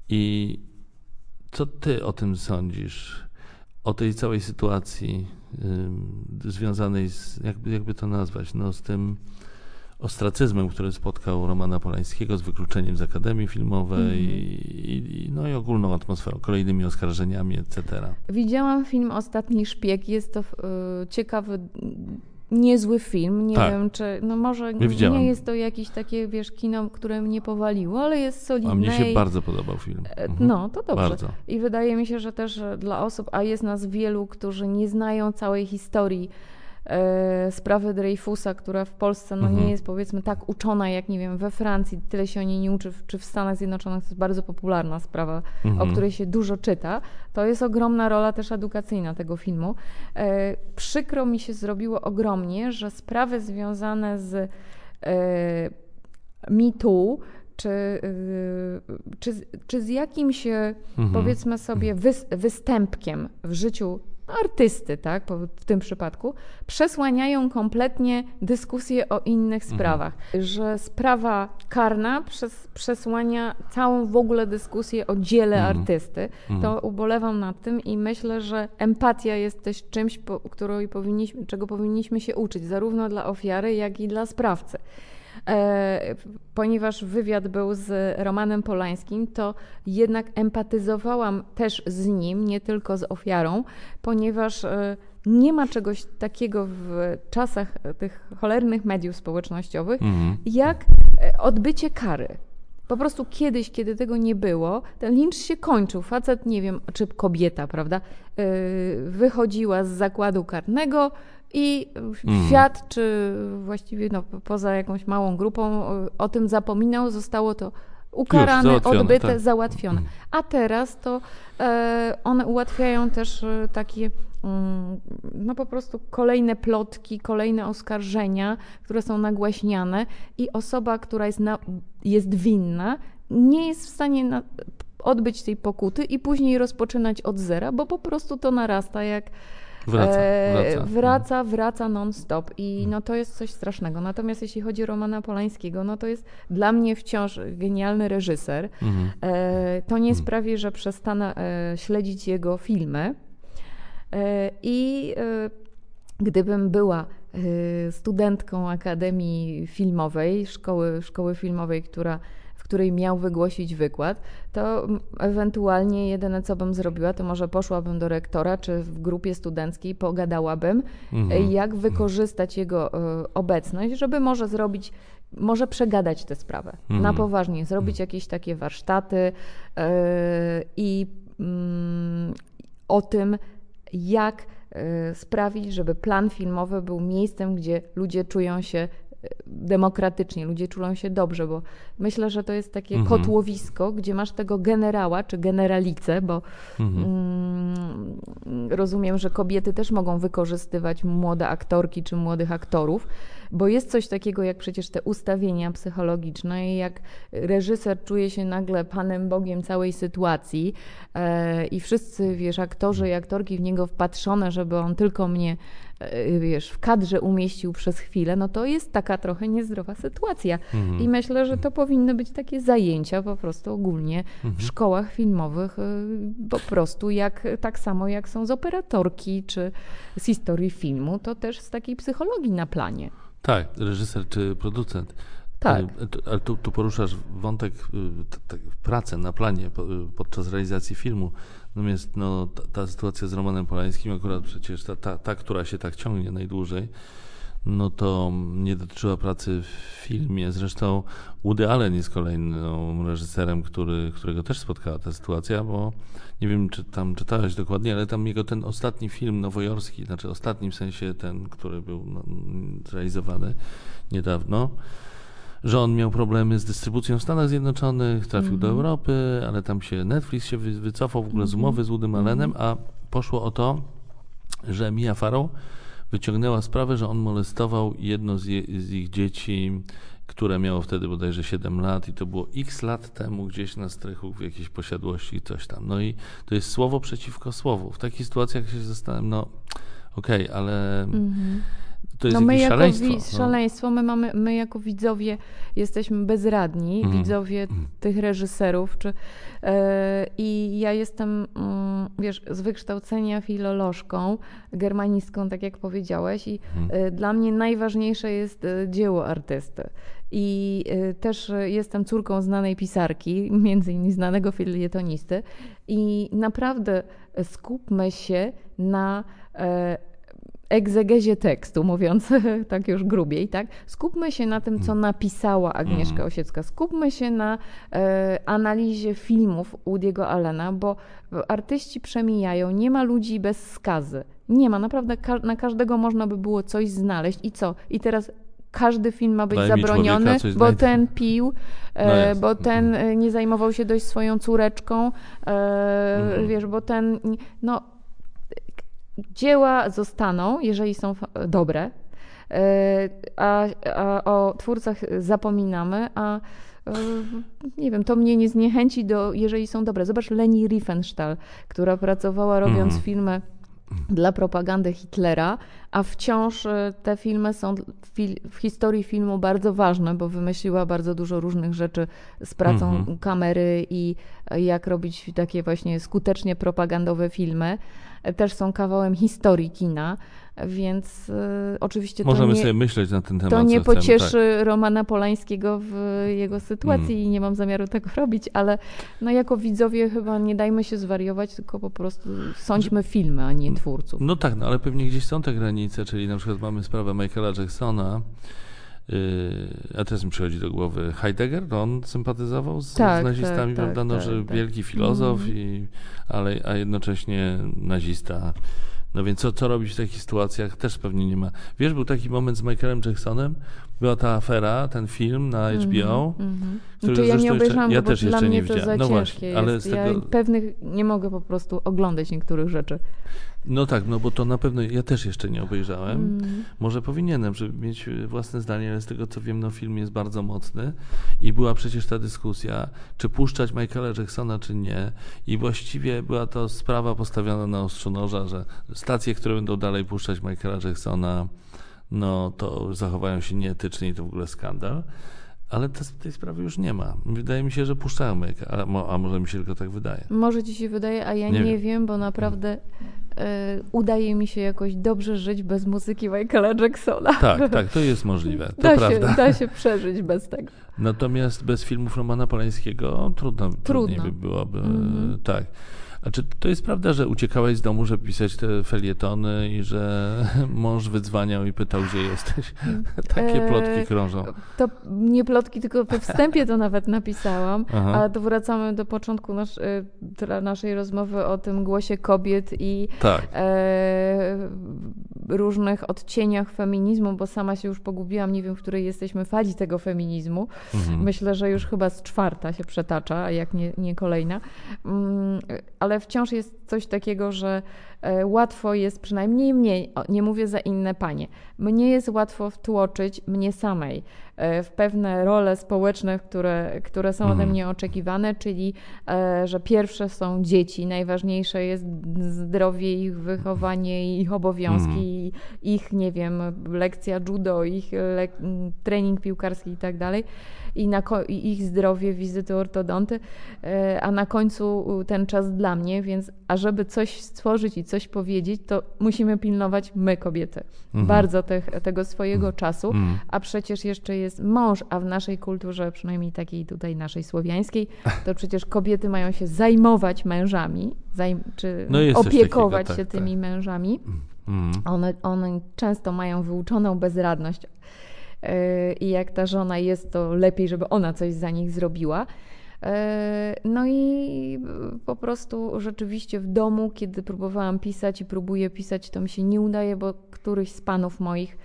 I co ty o tym sądzisz? O tej całej sytuacji ym, związanej z, jakby, jakby to nazwać, no, z tym ostracyzmem, który spotkał Romana Polańskiego, z wykluczeniem z Akademii Filmowej Mhm. i, i, no, i ogólną atmosferą, kolejnymi oskarżeniami, etc. Widziałam film Ostatni Szpieg, jest to e, ciekawy, niezły film, nie Tak. wiem czy, no może Nie nie jest to jakieś takie, wiesz, kino, które mnie powaliło, ale jest solidne. A mnie się i- bardzo podobał film. E, Mhm. No, to dobrze. Bardzo. I wydaje mi się, że też e, dla osób, a jest nas wielu, którzy nie znają całej historii sprawy Dreyfusa, która w Polsce no, Mhm. nie jest powiedzmy tak uczona jak, nie wiem, we Francji, tyle się o niej nie uczy, czy w Stanach Zjednoczonych to jest bardzo popularna sprawa, Mhm. o której się dużo czyta. To jest ogromna rola też edukacyjna tego filmu. E, przykro mi się zrobiło ogromnie, że sprawy związane z e, Me Too, czy, y, czy, z- czy z jakimś, e, Mhm. powiedzmy sobie, wys, występkiem w życiu artysty, tak, w tym przypadku, przesłaniają kompletnie dyskusję o innych Mhm. sprawach. Że sprawa karna przez, przesłania całą w ogóle dyskusję o dziele Mhm. artysty. Mhm. To ubolewam nad tym i myślę, że empatia jest też czymś, po, powinniśmy, czego powinniśmy się uczyć, zarówno dla ofiary, jak i dla sprawcy. E, ponieważ wywiad był z Romanem Polańskim, to jednak empatyzowałam też z nim, nie tylko z ofiarą, ponieważ e, nie ma czegoś takiego w czasach tych cholernych mediów społecznościowych, Mhm. jak e, odbycie kary. Po prostu kiedyś, kiedy tego nie było, ten lincz się kończył. Facet, nie wiem, czy kobieta, prawda, wychodziła z zakładu karnego i Mhm. świat, czy właściwie no, poza jakąś małą grupą yy, o tym zapominał, zostało to ukarane, załatwione, odbyte, tak. załatwione. Mhm. A teraz to e, one ułatwiają też e, takie mm, no po prostu kolejne plotki, kolejne oskarżenia, które są nagłaśniane i osoba, która jest, na, jest winna, nie jest w stanie na, odbyć tej pokuty i później rozpoczynać od zera, bo po prostu to narasta jak Wraca, e, wraca. wraca, wraca non-stop i no to jest coś strasznego. Natomiast jeśli chodzi o Romana Polańskiego, no to jest dla mnie wciąż genialny reżyser. Mhm. E, To nie Mhm. sprawi, że przestanę e, śledzić jego filmy. I gdybym była studentką Akademii Filmowej, szkoły, szkoły filmowej, która, której miał wygłosić wykład, to ewentualnie jedyne, co bym zrobiła, to może poszłabym do rektora, czy w grupie studenckiej pogadałabym, Mhm. jak wykorzystać jego e, obecność, żeby może zrobić, może przegadać tę sprawę na Mhm. poważnie, zrobić jakieś takie warsztaty e, i mm, o tym, jak e, sprawić, żeby plan filmowy był miejscem, gdzie ludzie czują się demokratycznie, ludzie czują się dobrze, bo myślę, że to jest takie Mhm. kotłowisko, gdzie masz tego generała czy generalicę, bo Mhm. mm, rozumiem, że kobiety też mogą wykorzystywać młode aktorki czy młodych aktorów, bo jest coś takiego jak przecież te ustawienia psychologiczne i jak reżyser czuje się nagle panem Bogiem całej sytuacji e, i wszyscy, wiesz, aktorzy i aktorki w niego wpatrzone, żeby on tylko mnie wiesz, w kadrze umieścił przez chwilę, no to jest taka trochę niezdrowa sytuacja. Mhm. I myślę, że to powinny być takie zajęcia po prostu ogólnie w szkołach filmowych, y, po prostu jak, tak samo jak są z operatorki czy z historii filmu, to też z takiej psychologii na planie. Tak, reżyser czy producent. Tak. E, Ale tu, tu poruszasz wątek t- t- pracy na planie po- podczas realizacji filmu. Natomiast no, ta, ta sytuacja z Romanem Polańskim, akurat przecież ta, ta, ta, która się tak ciągnie najdłużej, no to nie dotyczyła pracy w filmie. Zresztą Woody Allen jest kolejnym reżyserem, który, którego też spotkała ta sytuacja, bo nie wiem, czy tam czytałeś dokładnie, ale tam jego ten ostatni film nowojorski, znaczy ostatni w sensie ten, który był no, zrealizowany niedawno, że on miał problemy z dystrybucją w Stanach Zjednoczonych, trafił do Europy, ale tam się Netflix się wy- wycofał w ogóle z umowy z Woodym Allenem, a poszło o to, że Mia Farrow wyciągnęła sprawę, że on molestował jedno z, je, z ich dzieci, które miało wtedy bodajże 7 lat i to było x lat temu gdzieś na strychu w jakiejś posiadłości coś tam. No i to jest słowo przeciwko słowu. W takich sytuacjach się zastanawiam, no okej, ale to jest no my jakieś jako szaleństwo. wi- no. szaleństwo, my, mamy, my jako widzowie jesteśmy bezradni, Mhm. widzowie tych reżyserów. Czy, e, I ja jestem, mm, wiesz, z wykształcenia filolożką, germanistką, tak jak powiedziałeś, i e, dla mnie najważniejsze jest e, dzieło artysty. I też jestem córką znanej pisarki, między innymi znanego filietonisty. I naprawdę skupmy się na egzegezie tekstu, mówiąc tak już grubiej, tak? Skupmy się na tym, co napisała Agnieszka Osiecka. Skupmy się na e, analizie filmów Woody'ego Allena, bo artyści przemijają, nie ma ludzi bez skazy. Nie ma, naprawdę ka- na każdego można by było coś znaleźć i co? I teraz każdy film ma być Daj zabroniony, bo znajdę. ten pił, e, No jest. bo ten e, nie zajmował się dość swoją córeczką, e, Mhm. wiesz, bo ten, no dzieła zostaną, jeżeli są dobre, e, a, a o twórcach zapominamy, a e, nie wiem, to mnie nie zniechęci do, jeżeli są dobre. Zobacz Leni Riefenstahl, która pracowała robiąc Mhm. filmy dla propagandy Hitlera, a wciąż e, te filmy są w, historii filmu bardzo ważne, bo wymyśliła bardzo dużo różnych rzeczy z pracą Mhm. kamery i jak robić takie właśnie skutecznie propagandowe filmy. Też są kawałem historii kina, więc e, oczywiście to Możemy nie, sobie myśleć na ten temat. to nie chcemy, pocieszy Romana Polańskiego w jego sytuacji Mm. i nie mam zamiaru tego robić, ale no jako widzowie chyba nie dajmy się zwariować, tylko po prostu sądźmy filmy, a nie twórców. No tak, no ale pewnie gdzieś są te granice, czyli na przykład mamy sprawę Michaela Jacksona, a teraz mi przychodzi do głowy Heidegger, to on sympatyzował z, Tak, z nazistami, tak, prawda? tak, no, tak, że tak. wielki filozof, Mhm. i, ale, a jednocześnie nazista. No więc co, co robić w takich sytuacjach? Też pewnie nie ma. Wiesz, był taki moment z Michaelem Jacksonem, była ta afera, ten film na HBO, Mhm. który Znaczy ja nie obejrzałam jeszcze, ja też dla jeszcze mnie nie to widziałem. za No ciężkie właśnie, ale jest. z tego... Ja pewnych nie mogę po prostu oglądać niektórych rzeczy. No tak, no bo to na pewno ja też jeszcze nie obejrzałem. Mm. Może powinienem, żeby mieć własne zdanie, ale z tego co wiem, no film jest bardzo mocny i była przecież ta dyskusja, czy puszczać Michaela Jacksona, czy nie. I właściwie była to sprawa postawiona na ostrzu noża, że stacje, które będą dalej puszczać Michaela Jacksona, no to zachowają się nieetycznie i to w ogóle skandal. Ale te, tej sprawy już nie ma. Wydaje mi się, że puszczają Michaela, a, a może mi się tylko tak wydaje. Może ci się wydaje, a ja Nie nie, wiem. wiem. bo naprawdę e, udaje mi się jakoś dobrze żyć bez muzyki Michaela Jacksona. Tak, tak, to jest możliwe. To Da się, prawda. da się przeżyć bez tego. Natomiast bez filmów Romana Polańskiego trudno, trudniej Trudno. by byłoby. Mhm. Tak. A czy to jest prawda, że uciekałeś z domu, żeby pisać te felietony i że mąż wydzwaniał i pytał, gdzie jesteś? Takie Eee, plotki krążą. To nie plotki, tylko we wstępie to nawet napisałam, Aha. ale to wracamy do początku nasz, tra- naszej rozmowy o tym głosie kobiet i Tak. e, różnych odcieniach feminizmu, bo sama się już pogubiłam, nie wiem, w której jesteśmy fali tego feminizmu. Mhm. Myślę, że już chyba z czwarta się przetacza, a jak nie, nie kolejna. Mm, ale wciąż jest coś takiego, że łatwo jest, przynajmniej mnie, nie mówię za inne panie, mnie jest łatwo wtłoczyć mnie samej e, w pewne role społeczne, które, które są ode mhm. mnie oczekiwane, czyli e, że pierwsze są dzieci, najważniejsze jest zdrowie, ich wychowanie, ich obowiązki, mm. ich, nie wiem, lekcja judo, ich le trening piłkarski i tak dalej i, ich zdrowie, wizyty ortodonty, e, a na końcu ten czas dla mnie, więc a żeby coś stworzyć i coś powiedzieć, to musimy pilnować my, kobiety, mhm. bardzo te, tego swojego mhm. czasu, mhm. a przecież jeszcze jest mąż, a w naszej kulturze, przynajmniej takiej tutaj naszej słowiańskiej, to przecież kobiety mają się zajmować mężami, zajm czy no opiekować takiego, tak, się tymi tak. mężami. Mhm. One, one często mają wyuczoną bezradność E, i jak ta żona jest, to lepiej, żeby ona coś za nich zrobiła. E, no i po prostu rzeczywiście w domu, kiedy próbowałam pisać i próbuję pisać, to mi się nie udaje, bo któryś z panów moich,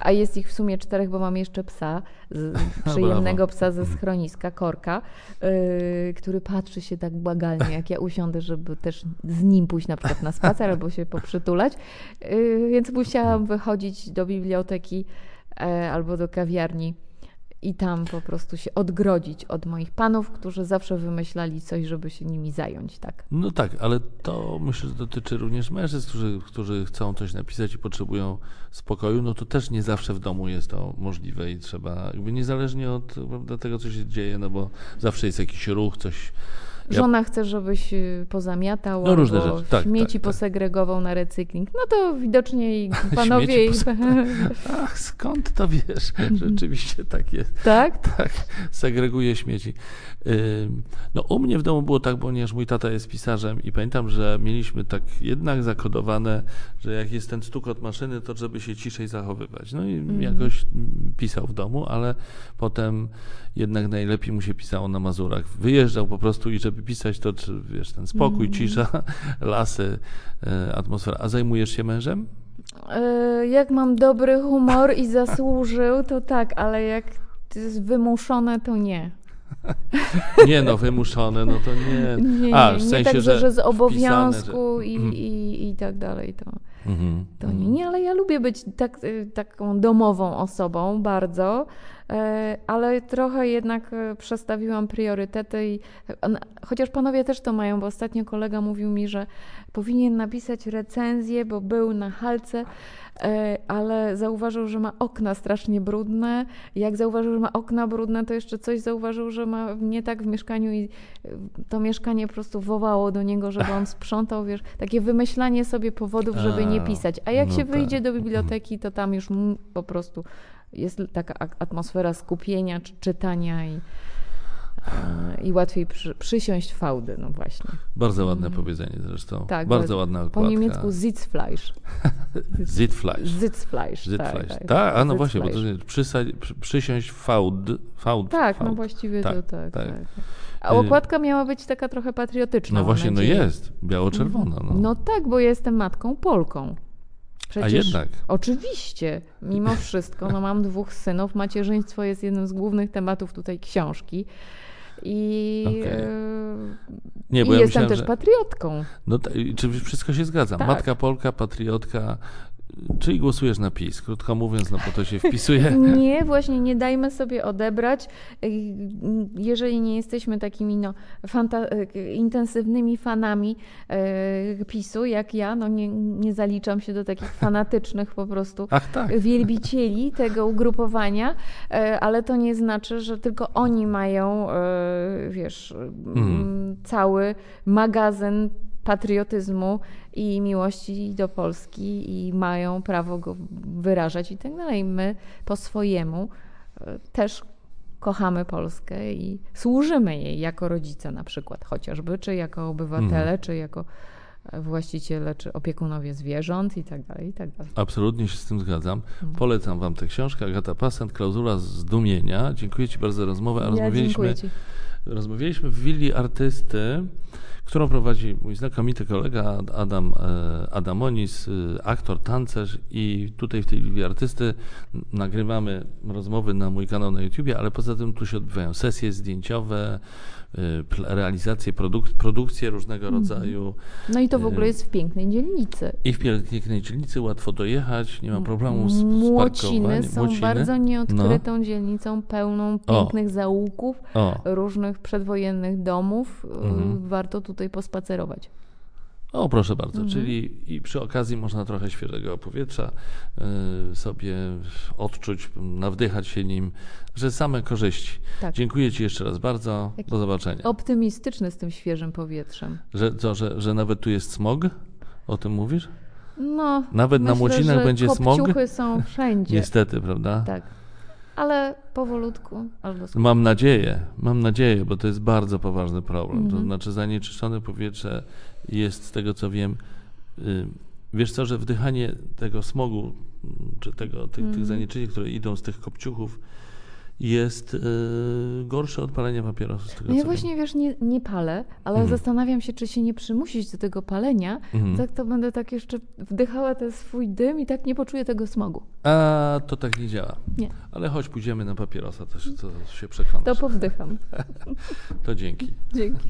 a jest ich w sumie czterech, bo mam jeszcze psa, przyjemnego psa ze schroniska, korka, yy, który patrzy się tak błagalnie, jak ja usiądę, żeby też z nim pójść na przykład na spacer albo się poprzytulać. Więc musiałam wychodzić do biblioteki E, albo do kawiarni i tam po prostu się odgrodzić od moich panów, którzy zawsze wymyślali coś, żeby się nimi zająć, tak? No tak, ale to myślę, że dotyczy również mężczyzn, którzy, którzy chcą coś napisać i potrzebują spokoju, no to też nie zawsze w domu jest to możliwe i trzeba, jakby niezależnie od prawda, tego, co się dzieje, no bo zawsze jest jakiś ruch, coś Żona ja... chce, żebyś y, pozamiatał, no, różne rzeczy. Tak, śmieci tak, tak. posegregował tak. na recykling. No to widocznie i panowie... Ach, skąd to wiesz? Rzeczywiście tak jest. Tak? Tak, segreguje śmieci. No u mnie w domu było tak, ponieważ mój tata jest pisarzem i pamiętam, że mieliśmy tak jednak zakodowane, że jak jest ten stuk od maszyny, to żeby się ciszej zachowywać. No i mm. jakoś pisał w domu, ale potem jednak najlepiej mu się pisało na Mazurach. Wyjeżdżał po prostu i żeby pisać to, wiesz, ten spokój, mm. cisza, lasy, e, atmosfera. A zajmujesz się mężem? E, jak mam dobry humor i zasłużył, to tak, ale jak jest wymuszone, to nie. nie no, wymuszone, no to nie. Nie, A, w sensie, nie tak, że, że z obowiązku że... I, mhm. i, i tak dalej to, mm to nie. Nie, ale ja lubię być tak, y, taką domową osobą bardzo. E, ale trochę jednak e, przestawiłam priorytety i chociaż panowie też to mają, bo ostatnio kolega mówił mi, że powinien napisać recenzję, bo był na halce, e, ale zauważył, że ma okna strasznie brudne. Jak zauważył, że ma okna brudne, to jeszcze coś zauważył, że ma nie tak w mieszkaniu i to mieszkanie po prostu wołało do niego, żeby on sprzątał, wiesz, takie wymyślanie sobie powodów, żeby nie pisać. A jak no się wyjdzie tak. do biblioteki, to tam już po prostu jest taka atmosfera skupienia czy czytania i, e, i łatwiej przy, przysiąść fałdy, no właśnie. Bardzo ładne mm. powiedzenie zresztą. Tak, bardzo ładna okładka. Po niemiecku Sitzfleisch. Sitzfleisch. Sitzfleisch. Sitzfleisch. Tak, tak, tak a no właśnie, bo to jest przysa- przy, przysiąść fałd. fałd tak, fałd. no właściwie tak, to tak, tak. tak. A y- okładka miała być taka trochę patriotyczna. No właśnie, no jest, biało-czerwona. No. no tak, bo jestem matką Polką. Przecież, A jednak. Oczywiście, mimo wszystko, no mam dwóch synów, macierzyństwo jest jednym z głównych tematów tutaj książki. I, okay. Nie, i ja jestem myślałem, też że... patriotką. No, czy wszystko się zgadza? Tak. Matka Polka, patriotka, Czyli głosujesz na PiS, krótko mówiąc, no bo to się wpisuje. Nie, właśnie nie dajmy sobie odebrać. Jeżeli nie jesteśmy takimi no, intensywnymi fanami e, PiSu, jak ja, no nie, nie zaliczam się do takich fanatycznych po prostu Ach, tak. wielbicieli tego ugrupowania, e, ale to nie znaczy, że tylko oni mają, e, wiesz, mm. cały magazyn patriotyzmu i miłości do Polski i mają prawo go wyrażać i tak dalej. My po swojemu e, też kochamy Polskę i służymy jej jako rodzice na przykład chociażby, czy jako obywatele, mhm. czy jako e, właściciele, czy opiekunowie zwierząt i tak dalej, i tak dalej. Absolutnie się z tym zgadzam. Mhm. Polecam Wam tę książkę. Agata Pasent, Klauzula Zdumienia. Dziękuję Ci bardzo za rozmowę. A ja rozmawialiśmy, rozmawialiśmy w willi artysty, którą prowadzi mój znakomity kolega Adam e, Adamonis, e, aktor, tancerz i tutaj w tej Liwie Artysty nagrywamy rozmowy na mój kanał na YouTubie, ale poza tym tu się odbywają sesje zdjęciowe, y, realizacje, produk- produkcje różnego rodzaju. No i to w ogóle Y, jest w pięknej dzielnicy. I w pięknej dzielnicy łatwo dojechać, nie ma problemu z, z Młociny są bardzo nieodkrytą dzielnicą, pełną O. pięknych zaułków, O, różnych przedwojennych domów. Y, Mhm. Warto tutaj pospacerować. O, proszę bardzo, Mhm. czyli i przy okazji można trochę świeżego powietrza y, sobie odczuć, nawdychać się nim, że same korzyści. Tak. Dziękuję Ci jeszcze raz bardzo. Do zobaczenia. Optymistyczny z tym świeżym powietrzem. Że, co, że, że nawet tu jest smog? O tym mówisz? No, Nawet na myślę, Młocinach że będzie smog? są wszędzie. Niestety, prawda? Tak. Ale powolutku, skutku. Mam nadzieję, mam nadzieję, bo to jest bardzo poważny problem. To Mhm. znaczy zanieczyszczone powietrze jest z tego co wiem, y, wiesz co, że wdychanie tego smogu, czy tego, tych, tych Mhm. zanieczyszczeń, które idą z tych kopciuchów jest y, gorsze od palenia papierosu. Z tego, No ja właśnie, wiesz, nie, nie palę, ale Mhm. zastanawiam się, czy się nie przymusić do tego palenia. Mhm. Tak to będę tak jeszcze wdychała ten swój dym i tak nie poczuję tego smogu. wiem. A to tak nie działa. Nie, Ale choć pójdziemy na papierosa, też to się przekonasz. to powdycham. to dzięki. Dzięki.